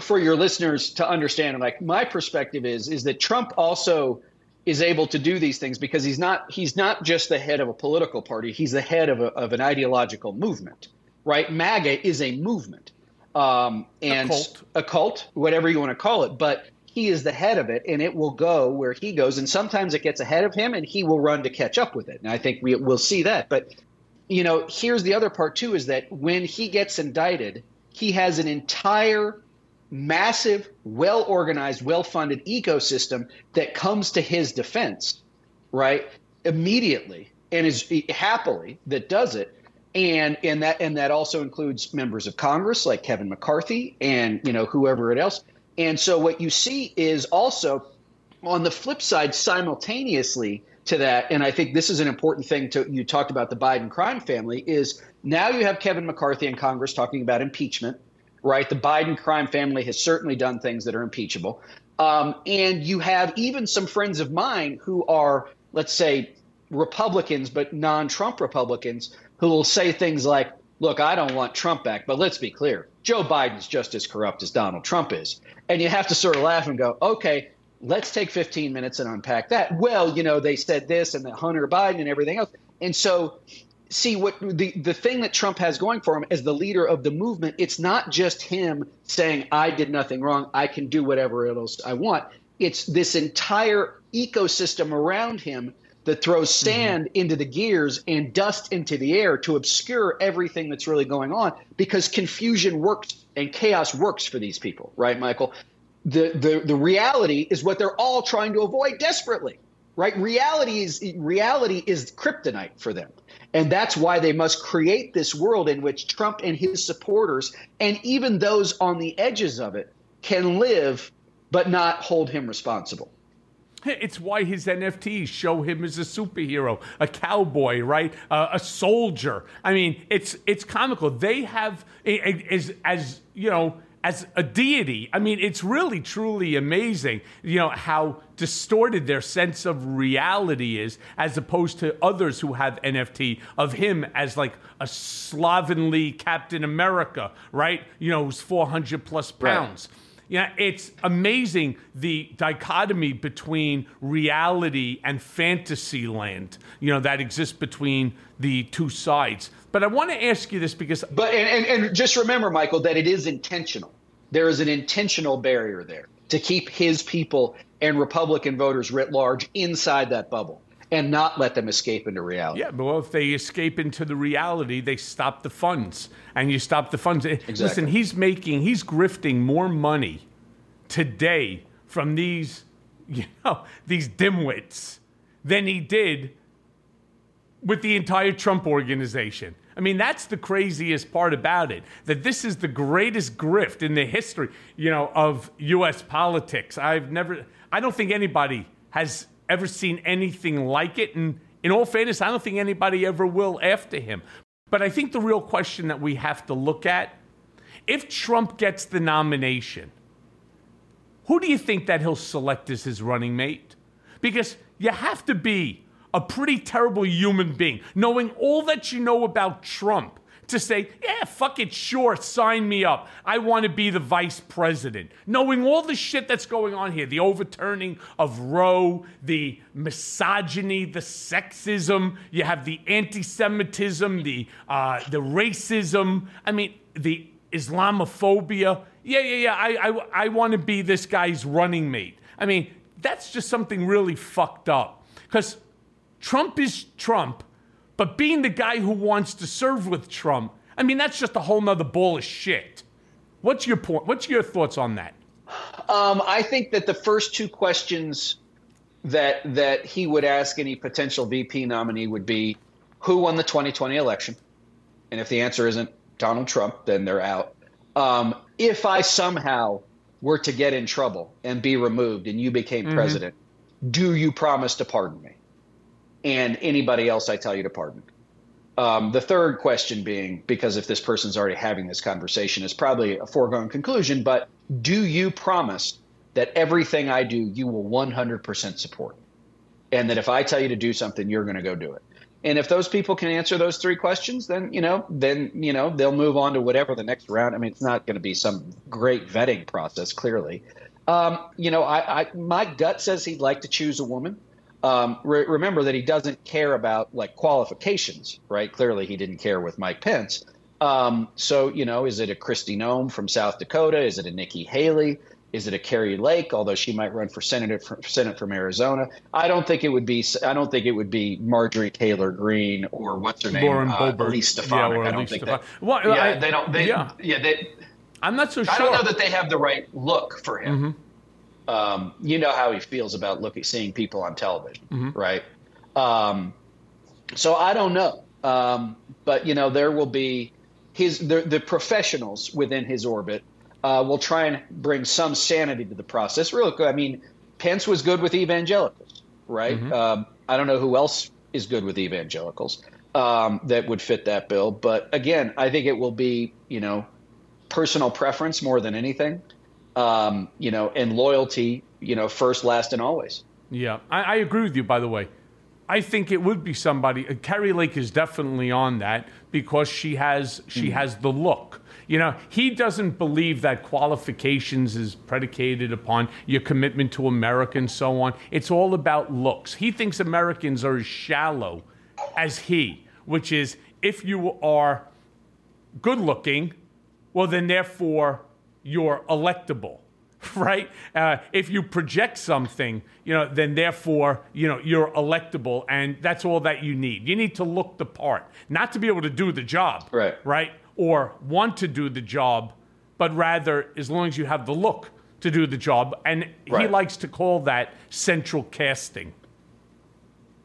for your listeners to understand. Like, my perspective is, is that Trump also is able to do these things because he's not he's not just the head of a political party he's the head of, a, of an ideological movement right maga is a movement um, and a cult. a cult, whatever you want to call it. But he is the head of it, and it will go where he goes. And sometimes it gets ahead of him, and he will run to catch up with it. And I think we will see that. But you know, here's the other part too: is that when he gets indicted, he has an entire massive, well organized, well funded ecosystem that comes to his defense, right? Immediately and is happily that does it and and that and that also includes members of Congress like Kevin McCarthy and you know whoever it else. And so what you see is also on the flip side simultaneously to that and I think this is an important thing to you talked about the Biden crime family is now you have Kevin McCarthy in Congress talking about impeachment, right? The Biden crime family has certainly done things that are impeachable. Um, and you have even some friends of mine who are, let's say, Republicans, but non Trump Republicans, who will say things like, look, I don't want Trump back, but let's be clear. Joe Biden's just as corrupt as Donald Trump is. And you have to sort of laugh and go, okay, let's take 15 minutes and unpack that. Well, you know, they said this and that Hunter Biden and everything else. And so, see what the, the thing that Trump has going for him as the leader of the movement, it's not just him saying, I did nothing wrong, I can do whatever else I want. It's this entire ecosystem around him that throws mm-hmm. sand mm-hmm. into the gears and dust into the air to obscure everything that's really going on because confusion works and chaos works for these people, right, Michael? The, the, the reality is what they're all trying to avoid desperately, right? Reality is, reality is kryptonite for them. And that's why they must create this world in which Trump and his supporters, and even those on the edges of it, can live but not hold him responsible. It's why his NFTs show him as a superhero, a cowboy, right? Uh, a soldier. I mean, it's it's comical. They have as as you know as a deity. I mean, it's really truly amazing. You know how distorted their sense of reality is, as opposed to others who have NFT of him as like a slovenly Captain America, right? You know, who's four hundred plus pounds. Right yeah, it's amazing the dichotomy between reality and fantasy land, you know, that exists between the two sides. But I want to ask you this because. But, and, and, and just remember, Michael, that it is intentional. There is an intentional barrier there to keep his people and Republican voters writ large inside that bubble and not let them escape into reality. Yeah, but well, if they escape into the reality, they stop the funds, and you stop the funds. Eh, exactly. Listen, he's making, he's grifting more money today from these, you know, these dimwits than he did with the entire Trump organization. I mean, that's the craziest part about it. That this is the greatest grift in the history, you know, of U.S. politics. I've never, I don't think anybody has ever seen anything like it. And in all fairness, I don't think anybody ever will after him. But I think the real question that we have to look at if Trump gets the nomination, who do you think that he'll select as his running mate? Because you have to be a pretty terrible human being, knowing all that you know about Trump, to say, yeah, fuck it, sure, sign me up. I want to be the vice president. Knowing all the shit that's going on here the overturning of Roe, the misogyny, the sexism, you have the anti Semitism, the, uh, the racism, I mean, the Islamophobia. Yeah, yeah, yeah, I, I, I want to be this guy's running mate. I mean, that's just something really fucked up. Because Trump is Trump but being the guy who wants to serve with Trump, I mean, that's just a whole nother ball of shit. What's your point? What's your thoughts on that? Um, I think that the first two questions that that he would ask any potential VP nominee would be, who won the 2020 election? And if the answer isn't Donald Trump, then they're out. Um, if I somehow were to get in trouble and be removed and you became mm-hmm. president, do you promise to pardon me? And anybody else I tell you to pardon. Um, the third question being, because if this person's already having this conversation, is probably a foregone conclusion, but do you promise that everything I do, you will 100% support? And that if I tell you to do something, you're going to go do it. And if those people can answer those three questions, then you know, then you know they'll move on to whatever the next round. I mean, it's not going to be some great vetting process, clearly. Um, you know, I, I my gut says he'd like to choose a woman. Um, re- remember that he doesn't care about like qualifications, right? Clearly, he didn't care with Mike Pence. Um, so, you know, is it a Kristi Noem from South Dakota? Is it a Nikki Haley? Is it a Kari Lake? Although she might run for Senate for Senate from Arizona, I don't think it would be. I don't think it would be Marjorie Taylor Greene or what's her name, Lauren uh, Stefanik. Yeah, I don't think that. Well, yeah, I, they don't. They, yeah, yeah. They, I'm not so sure. I don't know that they have the right look for him. Mm-hmm um, you know how he feels about looking seeing people on television, mm-hmm. right? Um, so I don't know, um, but you know there will be his the, the professionals within his orbit uh, will try and bring some sanity to the process. Real quick, I mean, Pence was good with evangelicals, right? Mm-hmm. Um, I don't know who else is good with evangelicals um, that would fit that bill, but again, I think it will be you know personal preference more than anything um, you know, and loyalty, you know, first, last, and always. Yeah, I, I agree with you. By the way, I think it would be somebody. Uh, Kari Lake is definitely on that because she has she mm has the look. You know, he doesn't believe that qualifications is predicated upon your commitment to America and so on. It's all about looks. He thinks Americans are as shallow as he, which is if you are good looking, well, then therefore you're electable. right? Uh, if you project something, you know, then therefore, you know, you're electable, and that's all that you need. You need to look the part, not to be able to do the job, right? Right? Or want to do the job, but rather, as long as you have the look to do the job, and right. he likes to call that central casting.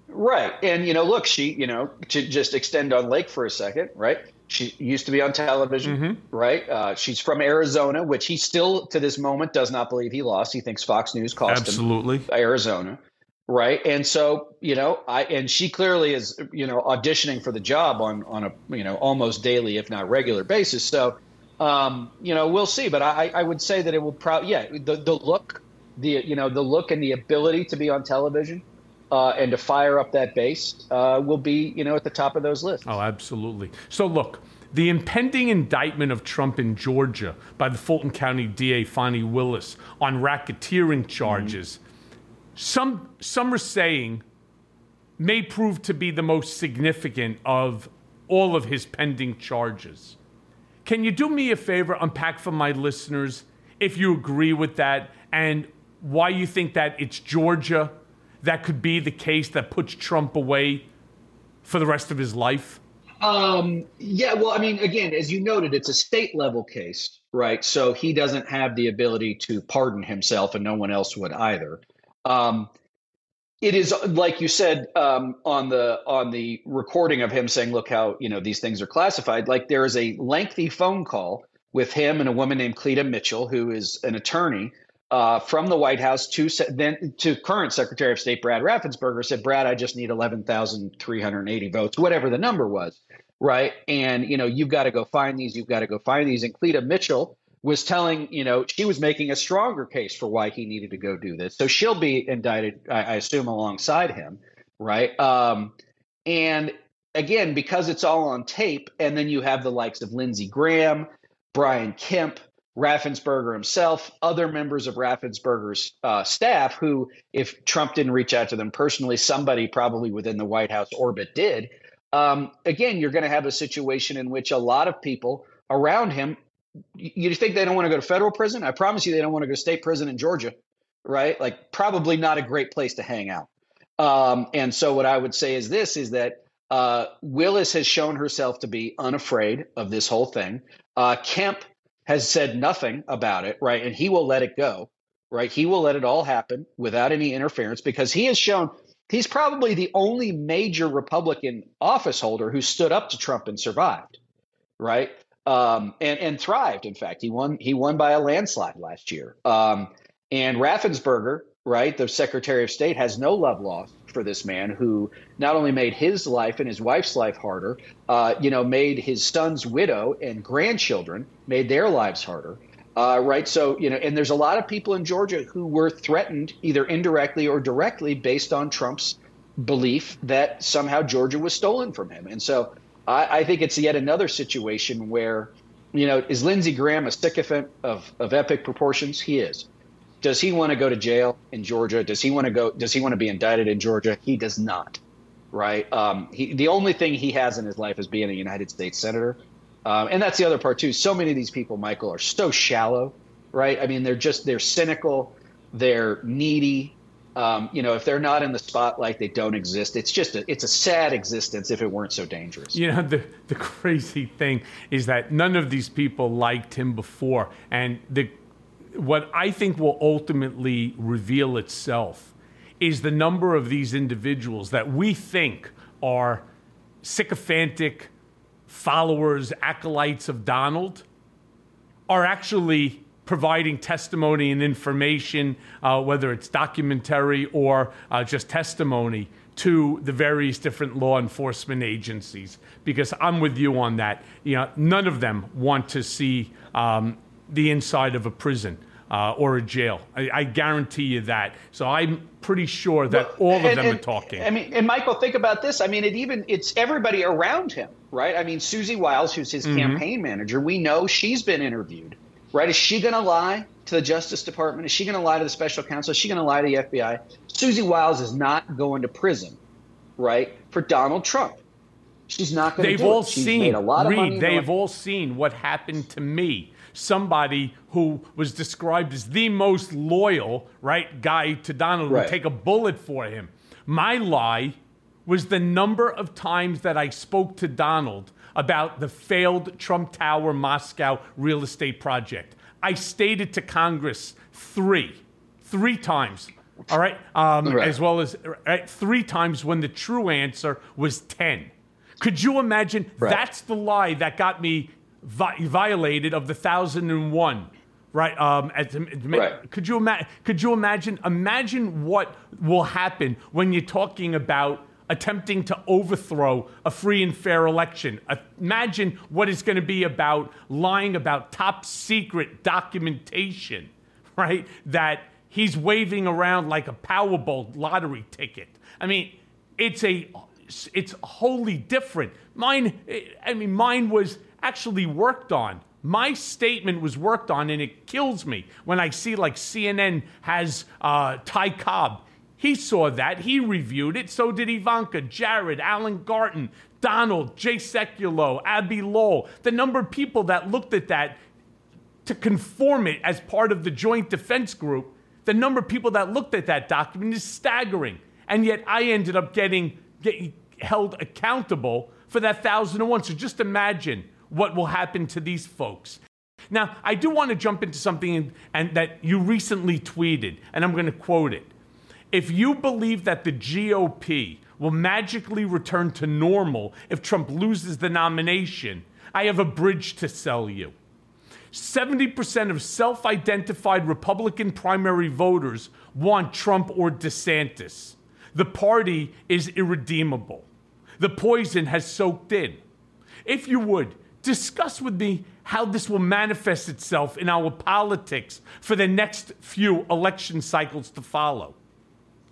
Right, and you know, look, she, you know, to just extend on Lake for a second, right? She used to be on television, mm-hmm. right? Uh, she's from Arizona, which he still, to this moment, does not believe he lost. He thinks Fox News cost Absolutely. him Arizona, right? And so, you know, I and she clearly is, you know, auditioning for the job on on a you know almost daily, if not regular basis. So, um, you know, we'll see. But I, I would say that it will probably, yeah, the the look, the you know, the look and the ability to be on television uh, and to fire up that base uh, will be, you know, at the top of those lists. Oh, absolutely. So look, the impending indictment of Trump in Georgia by the Fulton County DA Fani Willis on racketeering charges, mm-hmm. some some are saying may prove to be the most significant of all of his pending charges. Can you do me a favor, unpack for my listeners if you agree with that and why you think that it's Georgia that could be the case that puts Trump away for the rest of his life? Um, yeah, well, I mean, again, as you noted, it's a state level case, right? So he doesn't have the ability to pardon himself, and no one else would either. Um, it is like you said um, on the on the recording of him saying, "Look how you know these things are classified." Like there is a lengthy phone call with him and a woman named Cleta Mitchell, who is an attorney uh, from the White House to then to current Secretary of State Brad Raffensperger said, "Brad, I just need eleven thousand three hundred eighty votes, whatever the number was, right? And you know, you've got to go find these. You've got to go find these." And Cleta Mitchell was telling, you know, she was making a stronger case for why he needed to go do this. So she'll be indicted, I, I assume, alongside him, right? Um, and again, because it's all on tape, and then you have the likes of Lindsey Graham, Brian Kemp, Raffensperger himself, other members of Raffensperger's uh, staff, who, if Trump didn't reach out to them personally, somebody probably within the White House orbit did. Um, again, you're going to have a situation in which a lot of people around him, you think they don't want to go to federal prison? I promise you, they don't want to go to state prison in Georgia, right? Like, probably not a great place to hang out. Um, and so, what I would say is this: is that uh, Willis has shown herself to be unafraid of this whole thing. Uh, Kemp has said nothing about it, right? And he will let it go, right? He will let it all happen without any interference because he has shown he's probably the only major Republican office holder who stood up to Trump and survived, right? Um, and and thrived. In fact, he won he won by a landslide last year. Um, and Raffensperger, right, the Secretary of State, has no love lost for this man who not only made his life and his wife's life harder, uh, you know, made his son's widow and grandchildren made their lives harder. Uh, right. So, you know, and there's a lot of people in Georgia who were threatened either indirectly or directly based on Trump's belief that somehow Georgia was stolen from him. And so I, I think it's yet another situation where, you know, is Lindsey Graham a sycophant of, of epic proportions? He is. Does he want to go to jail in Georgia? Does he want to go? Does he want to be indicted in Georgia? He does not. Right. Um, he, the only thing he has in his life is being a United States senator, um, and that's the other part too. So many of these people, Michael, are so shallow. Right. I mean, they're just they're cynical. They're needy. Um, you know, if they're not in the spotlight, they don't exist. It's just a, it's a sad existence if it weren't so dangerous. You know, the the crazy thing is that none of these people liked him before, and the what I think will ultimately reveal itself is the number of these individuals that we think are sycophantic followers, acolytes of Donald, are actually providing testimony and information, uh, whether it's documentary or uh, just testimony, to the various different law enforcement agencies. Because I'm with you on that. You know, none of them want to see um, the inside of a prison. Uh, or a jail. I, I, guarantee you that. So I'm pretty sure that well, all of and, them and, are talking. I mean, and Michael, think about this. I mean, it even it's everybody around him, right? I mean, Susie Wiles, who's his mm-hmm. campaign manager, we know she's been interviewed, right? Is she going to lie to the Justice Department? Is she going to lie to the special counsel? Is she going to lie to the FBI? Susie Wiles is not going to prison, right, for Donald Trump. She's not going to. They've all it. seen. Reed, They've all seen what happened to me somebody who was described as the most loyal, right, guy to Donald right. would take a bullet for him. My lie was the number of times that I spoke to Donald about the failed Trump Tower Moscow real estate project. I stated to Congress three, three times. All right, um, right. as well as right, three times when the true answer was ten. Could you imagine? Right. That's the lie that got me vi- violated of the thousand and one. Right. Um, as, right. Could you imagine? Could you imagine? Imagine what will happen when you're talking about attempting to overthrow a free and fair election. Imagine what it's going to be about lying about top secret documentation, right? That he's waving around like a Powerball lottery ticket. I mean, it's a it's wholly different. Mine, I mean, mine was actually worked on. My statement was worked on, and it kills me when I see like CNN has uh, Ty Cobb he saw that. He reviewed it. So did Ivanka, Jared, Alan Garten, Donald, Jay Sekulow, Abbe Lowell. The number of people that looked at that to conform it as part of the Joint Defense Group, the number of people that looked at that document is staggering. And yet I ended up getting, getting held accountable for that 1001. So just imagine what will happen to these folks. Now, I do want to jump into something and that you recently tweeted, and I'm going to quote it. If you believe that the GOP will magically return to normal if Trump loses the nomination, I have a bridge to sell you. 70% of self identified Republican primary voters want Trump or DeSantis. The party is irredeemable. The poison has soaked in. If you would, discuss with me how this will manifest itself in our politics for the next few election cycles to follow.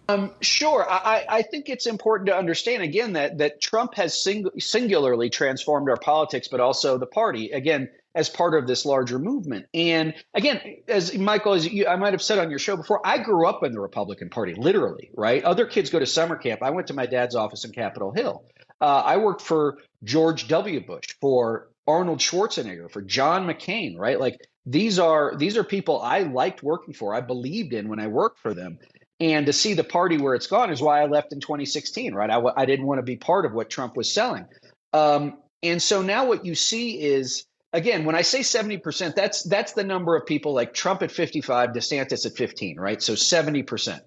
Um, sure. I, I, think it's important to understand again that that Trump has sing- singularly transformed our politics, but also the party again as part of this larger movement. And again, as Michael, as you, I might have said on your show before, I grew up in the Republican Party, literally. Right? Other kids go to summer camp. I went to my dad's office in Capitol Hill. Uh, I worked for George W. Bush, for Arnold Schwarzenegger, for John McCain. Right? Like these are these are people I liked working for. I believed in when I worked for them. And to see the party where it's gone is why I left in 2016, right? I, I didn't want to be part of what Trump was selling. Um, and so now what you see is, again, when I say 70%, that's that's the number of people like Trump at 55, DeSantis at 15, right? So 70%.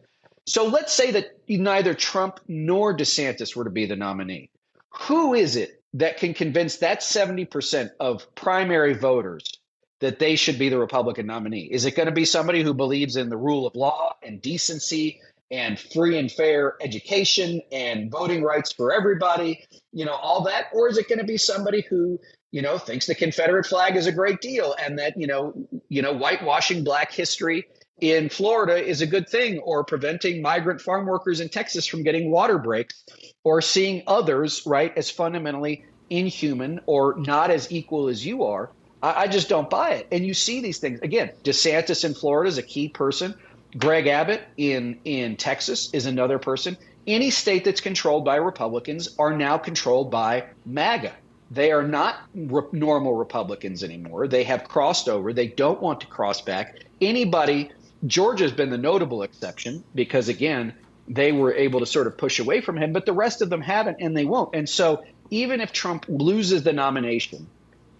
So let's say that neither Trump nor DeSantis were to be the nominee. Who is it that can convince that 70% of primary voters that they should be the Republican nominee? Is it going to be somebody who believes in the rule of law and decency and free and fair education and voting rights for everybody, you know, all that? Or is it going to be somebody who, you know, thinks the Confederate flag is a great deal and that, you know, you know, whitewashing black history in Florida is a good thing or preventing migrant farm workers in Texas from getting water breaks or seeing others, right, as fundamentally inhuman or not as equal as you are I, I just don't buy it. And you see these things again. DeSantis in Florida is a key person. Greg Abbott in in Texas is another person. Any state that's controlled by Republicans are now controlled by MAGA. They are not re- normal Republicans anymore. They have crossed over. They don't want to cross back. Anybody, Georgia's been the notable exception because, again, they were able to sort of push away from him, but the rest of them haven't and they won't. And so, even if Trump loses the nomination,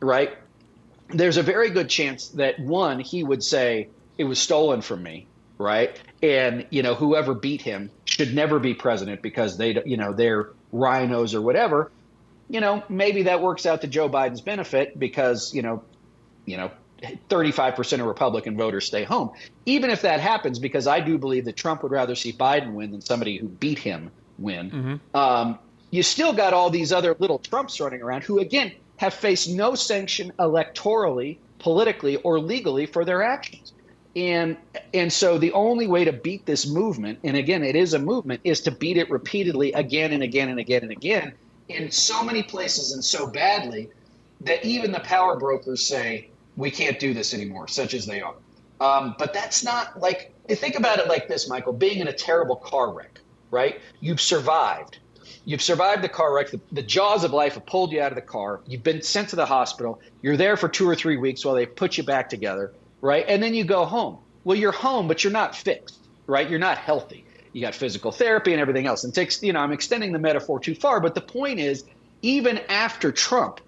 right, there's a very good chance that one, he would say it was stolen from me, right? And you know, whoever beat him should never be president because they, you know, they're RINOs or whatever. You know, maybe that works out to Joe Biden's benefit because you know, you know, 35% of Republican voters stay home. Even if that happens, because I do believe that Trump would rather see Biden win than somebody who beat him win. Mm-hmm. Um, you still got all these other little Trumps running around who, again, have faced no sanction electorally, politically, or legally for their actions. And and so the only way to beat this movement, and again, it is a movement, is to beat it repeatedly again and again and again and again in so many places and so badly that even the power brokers say we can't do this anymore, such as they are. Um, but that's not like think about it like this, Michael. Being in a terrible car wreck, right? You've survived you've survived the car wreck. The, the, jaws of life have pulled you out of the car. You've been sent to the hospital. You're there for two or three weeks while they put you back together, right? And then you go home. Well, you're home, but you're not fixed, right? You're not healthy. You got physical therapy and everything else. And takes, you know, I'm extending the metaphor too far, but the point is, even after Trump,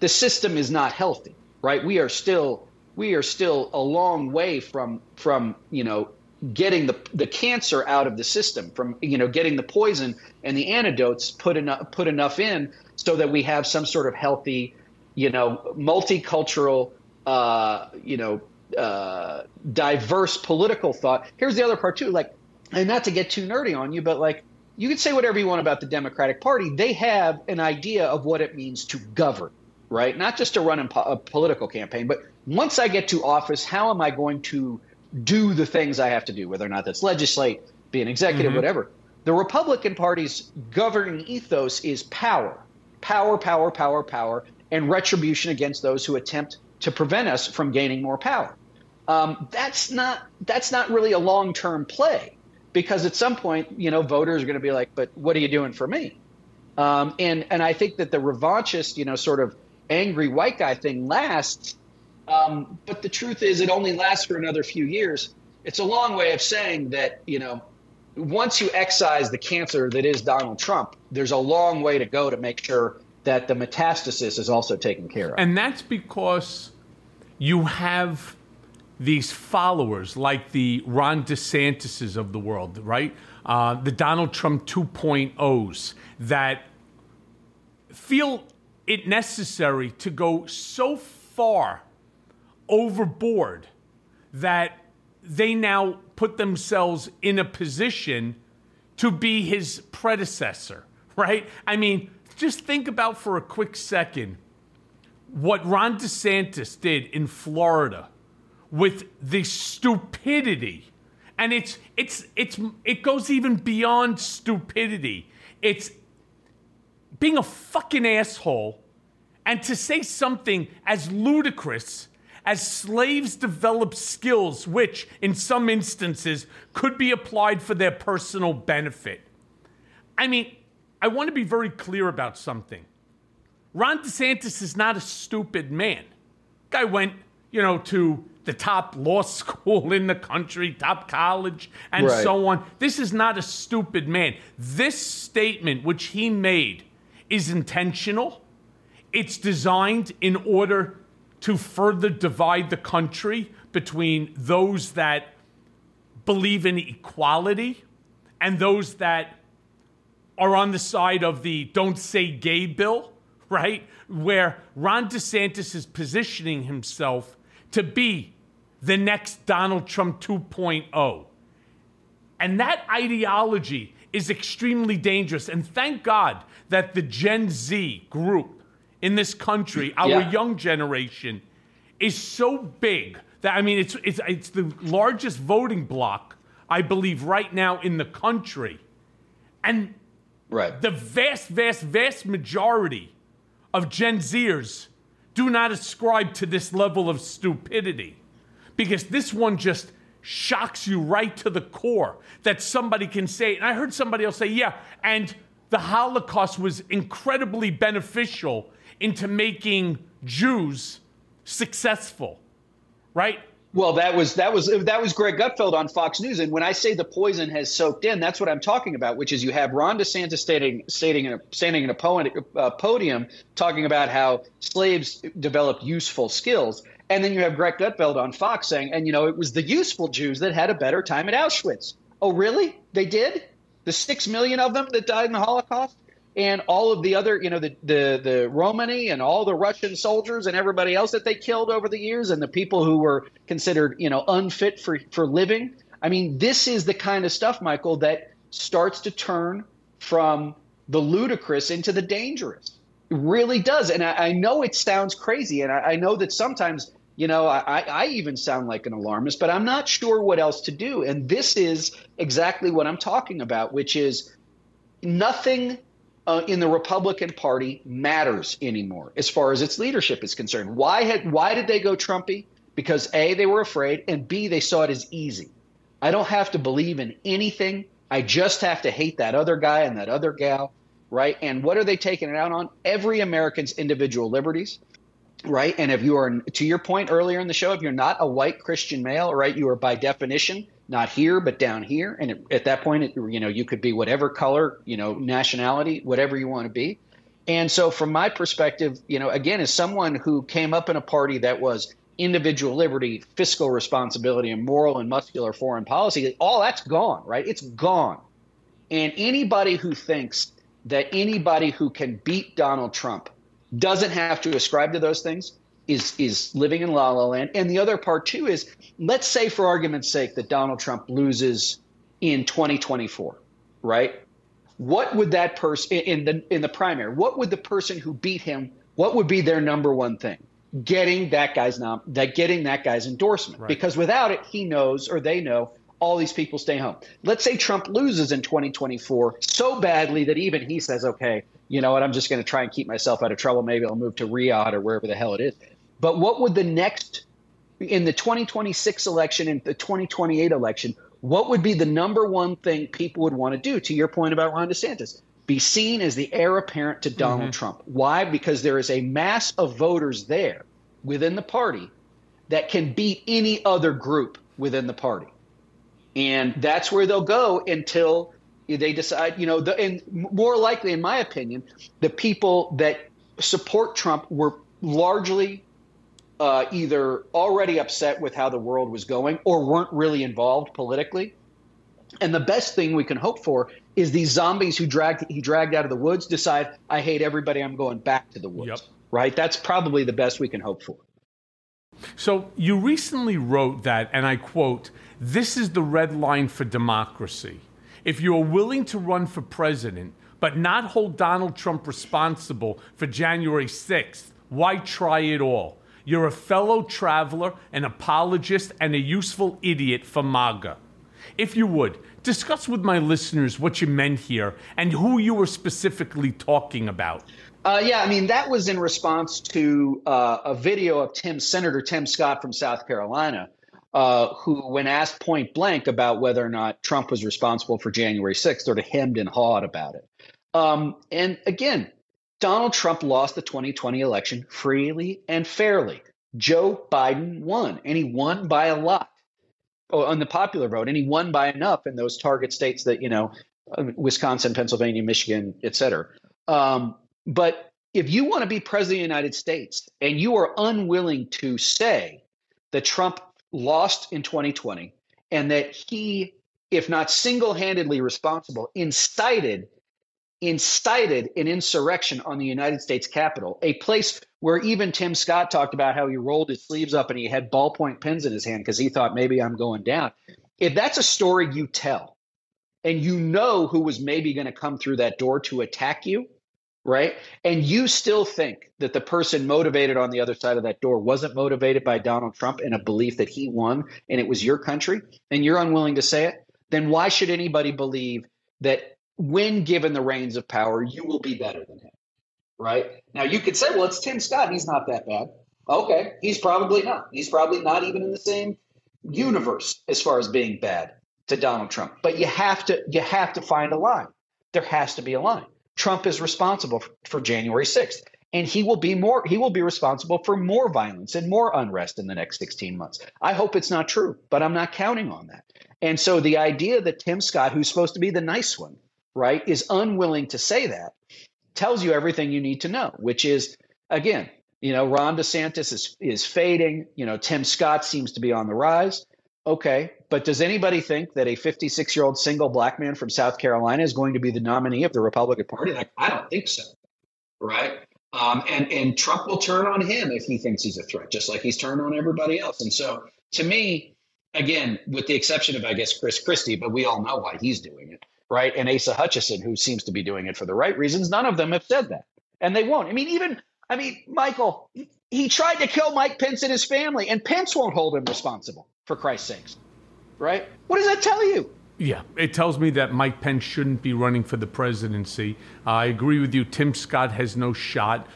the system is not healthy, right? We are still we are still a long way from from you know getting the the cancer out of the system from you know getting the poison and the antidotes put enough put enough in so that we have some sort of healthy you know multicultural uh, you know uh, diverse political thought. Here's the other part too like and not to get too nerdy on you but like you can say whatever you want about the democratic party. They have an idea of what it means to govern right not just to run a political campaign but once i get to office how am i going to do the things I have to do, whether or not that's legislate, be an executive, mm-hmm. whatever. The Republican Party's governing ethos is power, power, power, power, power, and retribution against those who attempt to prevent us from gaining more power. Um, that's not that's not really a long term play because at some point, you know, voters are going to be like, "But what are you doing for me?" Um, and and I think that the revanchist, you know, sort of angry white guy thing lasts um, but the truth is, it only lasts for another few years. It's a long way of saying that, you know, once you excise the cancer that is Donald Trump, there's a long way to go to make sure that the metastasis is also taken care of. And that's because you have these followers like the Ron DeSantis's of the world, right? Uh, the Donald Trump 2.0s that feel it necessary to go so far overboard that they now put themselves in a position to be his predecessor, right? I mean, just think about for a quick second what Ron DeSantis did in Florida with the stupidity. And it's it's it's it goes even beyond stupidity. It's being a fucking asshole and to say something as ludicrous as slaves develop skills which, in some instances, could be applied for their personal benefit. I mean, I want to be very clear about something. Ron DeSantis is not a stupid man. Guy went, you know, to the top law school in the country, top college, and right. so on. This is not a stupid man. This statement, which he made, is intentional. It's designed in order to further divide the country between those that believe in equality and those that are on the side of the don't say gay bill, right? Where Ron DeSantis is positioning himself to be the next Donald Trump 2.0. And that ideology is extremely dangerous. And thank God that the Gen Z group in this country, our yeah. young generation, is so big that I mean, it's it's it's the largest voting bloc I believe right now in the country, and right. the vast, vast, vast majority of Gen Zers do not ascribe to this level of stupidity, because this one just shocks you right to the core that somebody can say. And I heard somebody else say, "Yeah," and the Holocaust was incredibly beneficial into making Jews successful, right? Well, that was that was that was Greg Gutfeld on Fox News, and when I say the poison has soaked in, that's what I'm talking about. Which is you have Ron DeSantis stating, stating in a, standing in a uh, podium talking about how slaves developed useful skills, and then you have Greg Gutfeld on Fox saying, and you know it was the useful Jews that had a better time at Auschwitz. Oh, really? They did? The six million of them that died in the Holocaust? and all of the other, you know, the, the, the Romani and all the Russian soldiers and everybody else that they killed over the years and the people who were considered, you know, unfit for, for living. I mean, this is the kind of stuff, Michael, that starts to turn from the ludicrous into the dangerous. Really does. And I, I know it sounds crazy. And I, I know that sometimes, you know, I, I even sound like an alarmist, but I'm not sure what else to do. And this is exactly what I'm talking about, which is nothing uh, in the Republican Party matters anymore as far as its leadership is concerned. Why had why did they go Trumpy? Because A, they were afraid, and B, they saw it as easy. I don't have to believe in anything. I just have to hate that other guy and that other gal, right? And what are they taking it out on? Every American's individual liberties, right? And if you are, to your point earlier in the show, if you're not a white Christian male, right, you are by definition not here but down here. And it, at that point, it, you know, you could be whatever color, you know, nationality, whatever you want to be. And so, from my perspective, you know, again, as someone who came up in a party that was individual liberty, fiscal responsibility, and moral and muscular foreign policy, all that's gone, right? It's gone. And anybody who thinks that anybody who can beat Donald Trump doesn't have to ascribe to those things is is living in la la land. And the other part too is, let's say for argument's sake that Donald Trump loses in 2024, right? What would that person in the in the primary? What would the person who beat him? What would be their number one thing? Getting that guy's nom- that getting that guy's endorsement. Right. Because without it, he knows or they know all these people stay home. Let's say Trump loses in 2024 so badly that even he says, okay, you know what, I'm just going to try and keep myself out of trouble. Maybe I'll move to Riyadh or wherever the hell it is. But what would the next, in the 2026 election and the 2028 election, what would be the number one thing people would want to do? To your point about Ron DeSantis, be seen as the heir apparent to Donald mm-hmm. Trump. Why? Because there is a mass of voters there within the party that can beat any other group within the party. And that's where they'll go until they decide, you know, the, and more likely, in my opinion, the people that support Trump were largely uh, either already upset with how the world was going or weren't really involved politically. And the best thing we can hope for is these zombies who dragged he dragged out of the woods decide I hate everybody. I'm going back to the woods. Yep. Right. That's probably the best we can hope for. So you recently wrote that, and I quote, this is the red line for democracy. If you are willing to run for president, but not hold Donald Trump responsible for January 6th, why try it all? You're a fellow traveler, an apologist, and a useful idiot for MAGA. If you would, discuss with my listeners what you meant here and who you were specifically talking about. Uh, yeah, I mean, that was in response to uh, a video of Tim, Senator Tim Scott from South Carolina, uh, who, when asked point blank about whether or not Trump was responsible for January 6th, sort of hemmed and hawed about it. Um, and again, Donald Trump lost the 2020 election freely and fairly. Joe Biden won, and he won by a lot oh, on the popular vote, and he won by enough in those target states that, you know, uh, Wisconsin, Pennsylvania, Michigan, et cetera. Um, but if you want to be president of the United States and you are unwilling to say that Trump lost in 2020 and that he, if not single handedly responsible, incited incited an insurrection on the United States Capitol, a place where even Tim Scott talked about how he rolled his sleeves up and he had ballpoint pens in his hand because he thought maybe I'm going down. If that's a story you tell and you know who was maybe going to come through that door to attack you, right? And you still think that the person motivated on the other side of that door wasn't motivated by Donald Trump and a belief that he won and it was your country, and you're unwilling to say it, then why should anybody believe that when given the reins of power, you will be better than him? Right? Now you could say, well, it's Tim Scott. He's not that bad. Okay, he's probably not. He's probably not even in the same universe as far as being bad to Donald Trump. But you have to you have to find a line. There has to be a line. Trump is responsible for January 6th. And he will be more he will be responsible for more violence and more unrest in the next 16 months. I hope it's not true, but I'm not counting on that. And so the idea that Tim Scott, who's supposed to be the nice one, right, is unwilling to say that tells you everything you need to know, which is again, you know, Ron DeSantis is is fading, you know, Tim Scott seems to be on the rise. Okay, but does anybody think that a 56 year old single black man from South Carolina is going to be the nominee of the Republican Party? Like, I don't think so. Right. Um, and, and Trump will turn on him if he thinks he's a threat, just like he's turned on everybody else. And so to me, again, with the exception of, I guess, Chris Christie, but we all know why he's doing it. Right. And Asa Hutchinson, who seems to be doing it for the right reasons, none of them have said that. And they won't. I mean, even, I mean, Michael, he tried to kill Mike Pence and his family, and Pence won't hold him responsible, for Christ's sakes right? What does that tell you? Yeah, it tells me that Mike Pence shouldn't be running for the presidency. Uh, I agree with you. Tim Scott has no shot.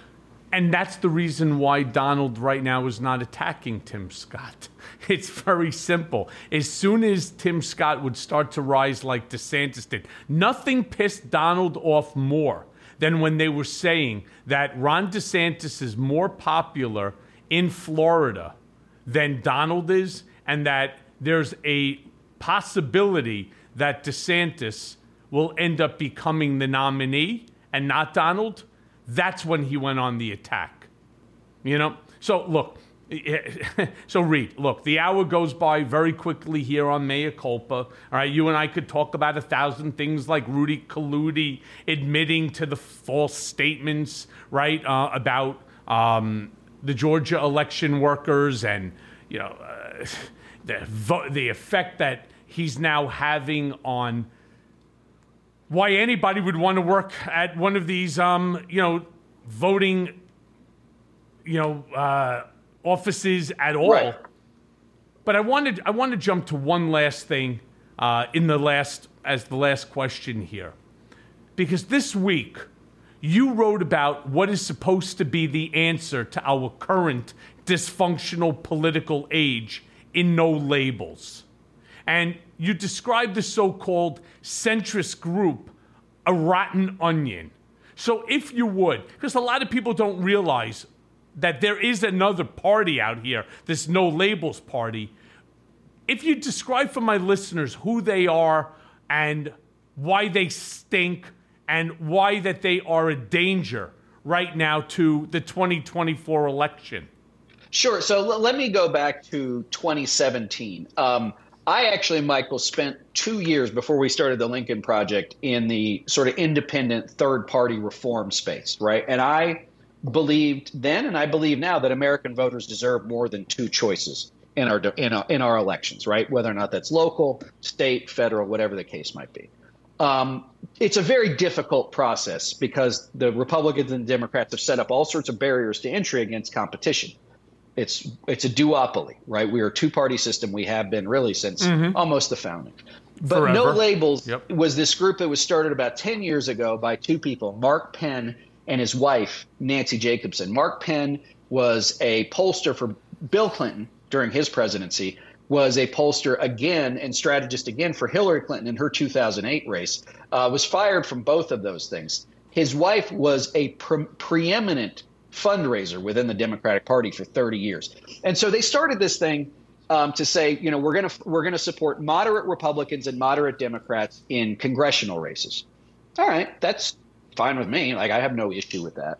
And that's the reason why Donald right now is not attacking Tim Scott. It's very simple. As soon as Tim Scott would start to rise like DeSantis did, nothing pissed Donald off more than when they were saying that Ron DeSantis is more popular in Florida than Donald is, and that there's a possibility that DeSantis will end up becoming the nominee and not Donald, that's when he went on the attack. You know? So look, so Reed, look, the hour goes by very quickly here on Mea Culpa. All right, you and I could talk about a thousand things like Rudy Kaludi admitting to the false statements, right, uh, about um, the Georgia election workers and you know uh, the vo- the effect that he's now having on why anybody would want to work at one of these, um, you know, voting, you know, uh, offices at all. Right. But I wanted I want to jump to one last thing uh, in the last as the last question here, because this week you wrote about what is supposed to be the answer to our current dysfunctional political age in no labels. And you describe the so called centrist group a rotten onion. So, if you would, because a lot of people don't realize that there is another party out here, this no labels party. If you describe for my listeners who they are and why they stink and why that they are a danger right now to the 2024 election. Sure. So l- let me go back to 2017. Um, I actually, Michael, spent two years before we started the Lincoln Project in the sort of independent third party reform space, right? And I believed then, and I believe now, that American voters deserve more than two choices in our in our, in our elections, right? Whether or not that's local, state, federal, whatever the case might be. Um, it's a very difficult process because the Republicans and Democrats have set up all sorts of barriers to entry against competition. It's it's a duopoly, right? We are a two party system. We have been really since mm-hmm. almost the founding. But Forever. No Labels yep. was this group that was started about 10 years ago by two people, Mark Penn and his wife, Nancy Jacobson. Mark Penn was a pollster for Bill Clinton during his presidency, was a pollster again and strategist again for Hillary Clinton in her 2008 race, uh, was fired from both of those things. His wife was a pre- preeminent fundraiser within the Democratic Party for 30 years. And so they started this thing um, to say, you know, we're going to we're going to support moderate Republicans and moderate Democrats in congressional races. All right, that's fine with me. Like I have no issue with that.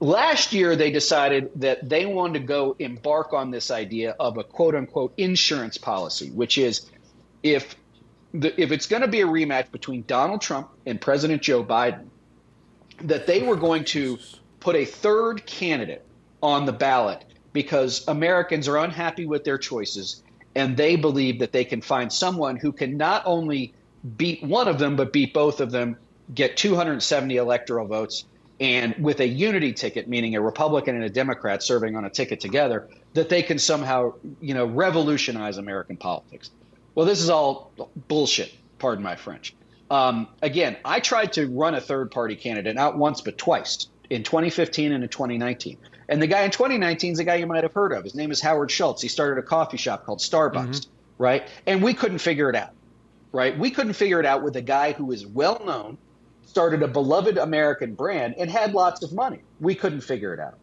Last year, they decided that they wanted to go embark on this idea of a quote unquote insurance policy, which is if the, if it's going to be a rematch between Donald Trump and President Joe Biden, that they were going to put a third candidate on the ballot because Americans are unhappy with their choices and they believe that they can find someone who can not only beat one of them but beat both of them get 270 electoral votes, and with a unity ticket, meaning a Republican and a Democrat serving on a ticket together, that they can somehow, you know, revolutionize American politics. Well, this is all bullshit. Pardon my French. Um, again, I tried to run a third party candidate not once but twice in 2015 and in 2019. And the guy in 2019 is a guy you might have heard of. His name is Howard Schultz. He started a coffee shop called Starbucks, mm-hmm. right? And we couldn't figure it out, right? We couldn't figure it out with a guy who is well known, started a beloved American brand and had lots of money. We couldn't figure it out.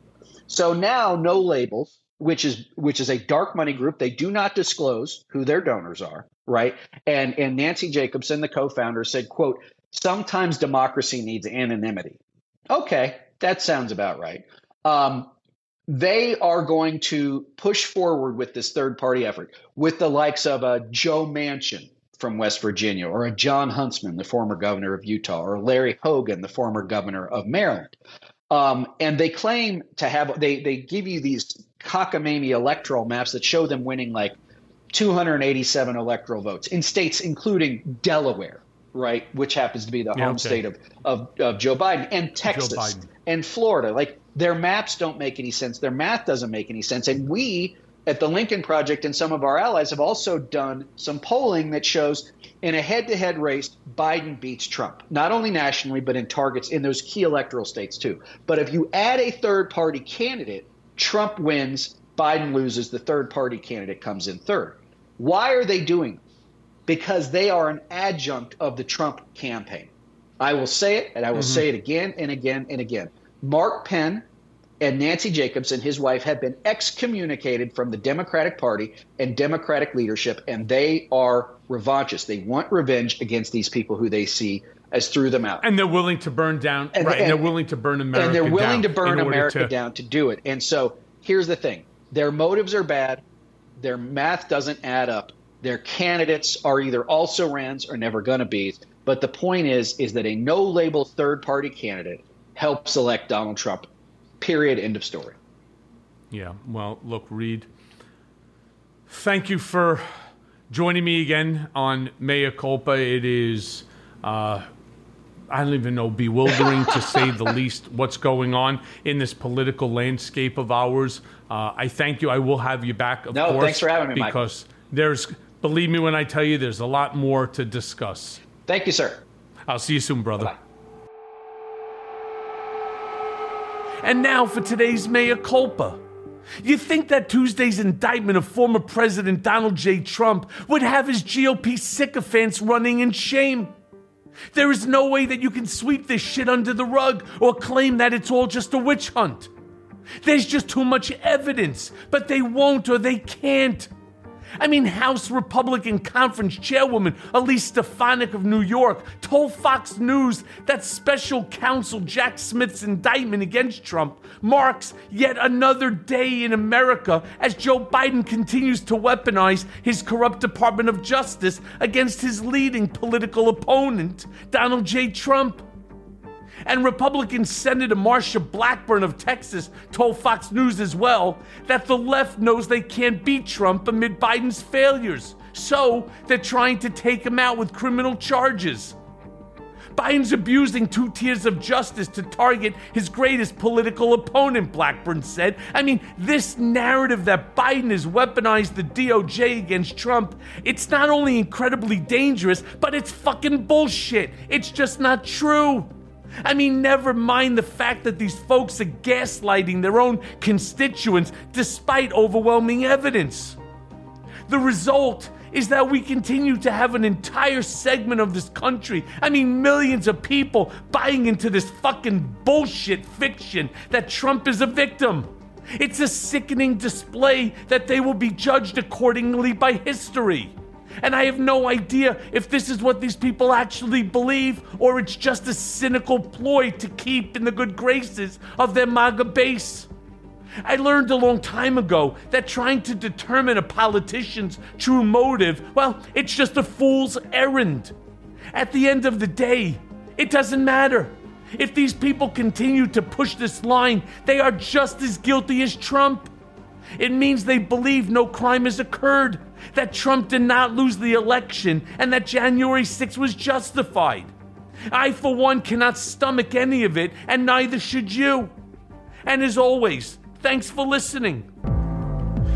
So now no labels, which is which is a dark money group. They do not disclose who their donors are, right? And and Nancy Jacobson, the co-founder, said, quote, sometimes democracy needs anonymity. Okay, that sounds about right. Um, they are going to push forward with this third party effort with the likes of a Joe Manchin, from West Virginia, or a Jon Huntsman, the former governor of Utah, or Larry Hogan, the former governor of Maryland. Um, and they claim to have they they give you these cockamamie electoral maps that show them winning like 287 electoral votes in states including Delaware, right, which happens to be the yeah, home okay. state of, of, of Joe Biden, and Texas and Florida. Like their maps don't make any sense. Their math doesn't make any sense. And we at the Lincoln Project and some of our allies have also done some polling that shows in a head to head race, Biden beats Trump, not only nationally, but in targets in those key electoral states too. But if you add a third party candidate, Trump wins, Biden loses, the third party candidate comes in third. Why are they doing this? Because they are an adjunct of the Trump campaign. I will say it, and I will mm-hmm. say it again and again and again. Mark Penn and Nancy Jacobs and his wife have been excommunicated from the Democratic Party and Democratic leadership, and they are revanchists. They want revenge against these people who they see as threw them out. And they're willing to burn down, and, right? And, and they're willing to burn America And they're willing to burn America to, down to do it. And so here's the thing their motives are bad, their math doesn't add up. Their candidates are either also rans or never going to be. But the point is, is that a no-label third-party candidate helps elect Donald Trump. Period. End of story. Yeah. Well, look, Reed. Thank you for joining me again on Mea Culpa. It is. Uh, I don't even know, bewildering to say the least, what's going on in this political landscape of ours. Uh, I thank you. I will have you back, of no, course. thanks for having me, Because Mike. there's, believe me when I tell you, there's a lot more to discuss. Thank you, sir. I'll see you soon, brother. Bye. And now for today's Mea Culpa. You think that Tuesday's indictment of former President Donald J. Trump would have his GOP sycophants running in shame? There is no way that you can sweep this shit under the rug or claim that it's all just a witch hunt. There's just too much evidence, but they won't or they can't. I mean, House Republican Conference Chairwoman Elise Stefanik of New York told Fox News that special counsel Jack Smith's indictment against Trump marks yet another day in America as Joe Biden continues to weaponize his corrupt Department of Justice against his leading political opponent, Donald J. Trump. And Republican Senator Marsha Blackburn of Texas told Fox News as well that the left knows they can't beat Trump amid Biden's failures. So they're trying to take him out with criminal charges. Biden's abusing two tiers of justice to target his greatest political opponent, Blackburn said. I mean, this narrative that Biden has weaponized the DOJ against Trump, it's not only incredibly dangerous, but it's fucking bullshit. It's just not true. I mean, never mind the fact that these folks are gaslighting their own constituents despite overwhelming evidence. The result is that we continue to have an entire segment of this country, I mean, millions of people buying into this fucking bullshit fiction that Trump is a victim. It's a sickening display that they will be judged accordingly by history. And I have no idea if this is what these people actually believe or it's just a cynical ploy to keep in the good graces of their MAGA base. I learned a long time ago that trying to determine a politician's true motive, well, it's just a fool's errand. At the end of the day, it doesn't matter. If these people continue to push this line, they are just as guilty as Trump. It means they believe no crime has occurred that Trump did not lose the election and that January 6 was justified. I, for one, cannot stomach any of it, and neither should you. And as always, thanks for listening.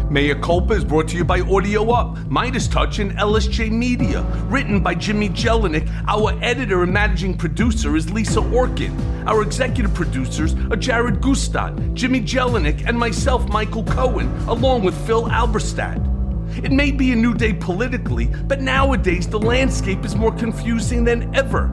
Mea Culpa is brought to you by Audio Up, MeidasTouch, and LSJ Media. Written by Jimmy Jelinek. Our editor and managing producer is Lisa Orkin. Our executive producers are Jared Gustad, Jimmy Jelinek, and myself, Michael Cohen, along with Phil Alberstadt. It may be a new day politically, but nowadays the landscape is more confusing than ever.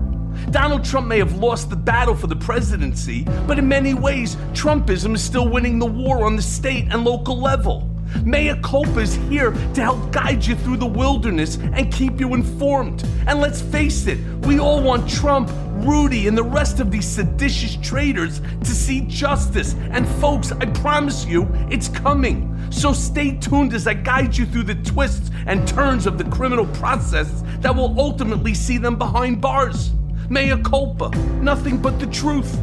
Donald Trump may have lost the battle for the presidency, but in many ways, Trumpism is still winning the war on the state and local level. Mea Culpa is here to help guide you through the wilderness and keep you informed. And let's face it, we all want Trump, Rudy, and the rest of these seditious traitors to see justice. And folks, I promise you, it's coming. So stay tuned as I guide you through the twists and turns of the criminal process that will ultimately see them behind bars. Mea culpa, nothing but the truth.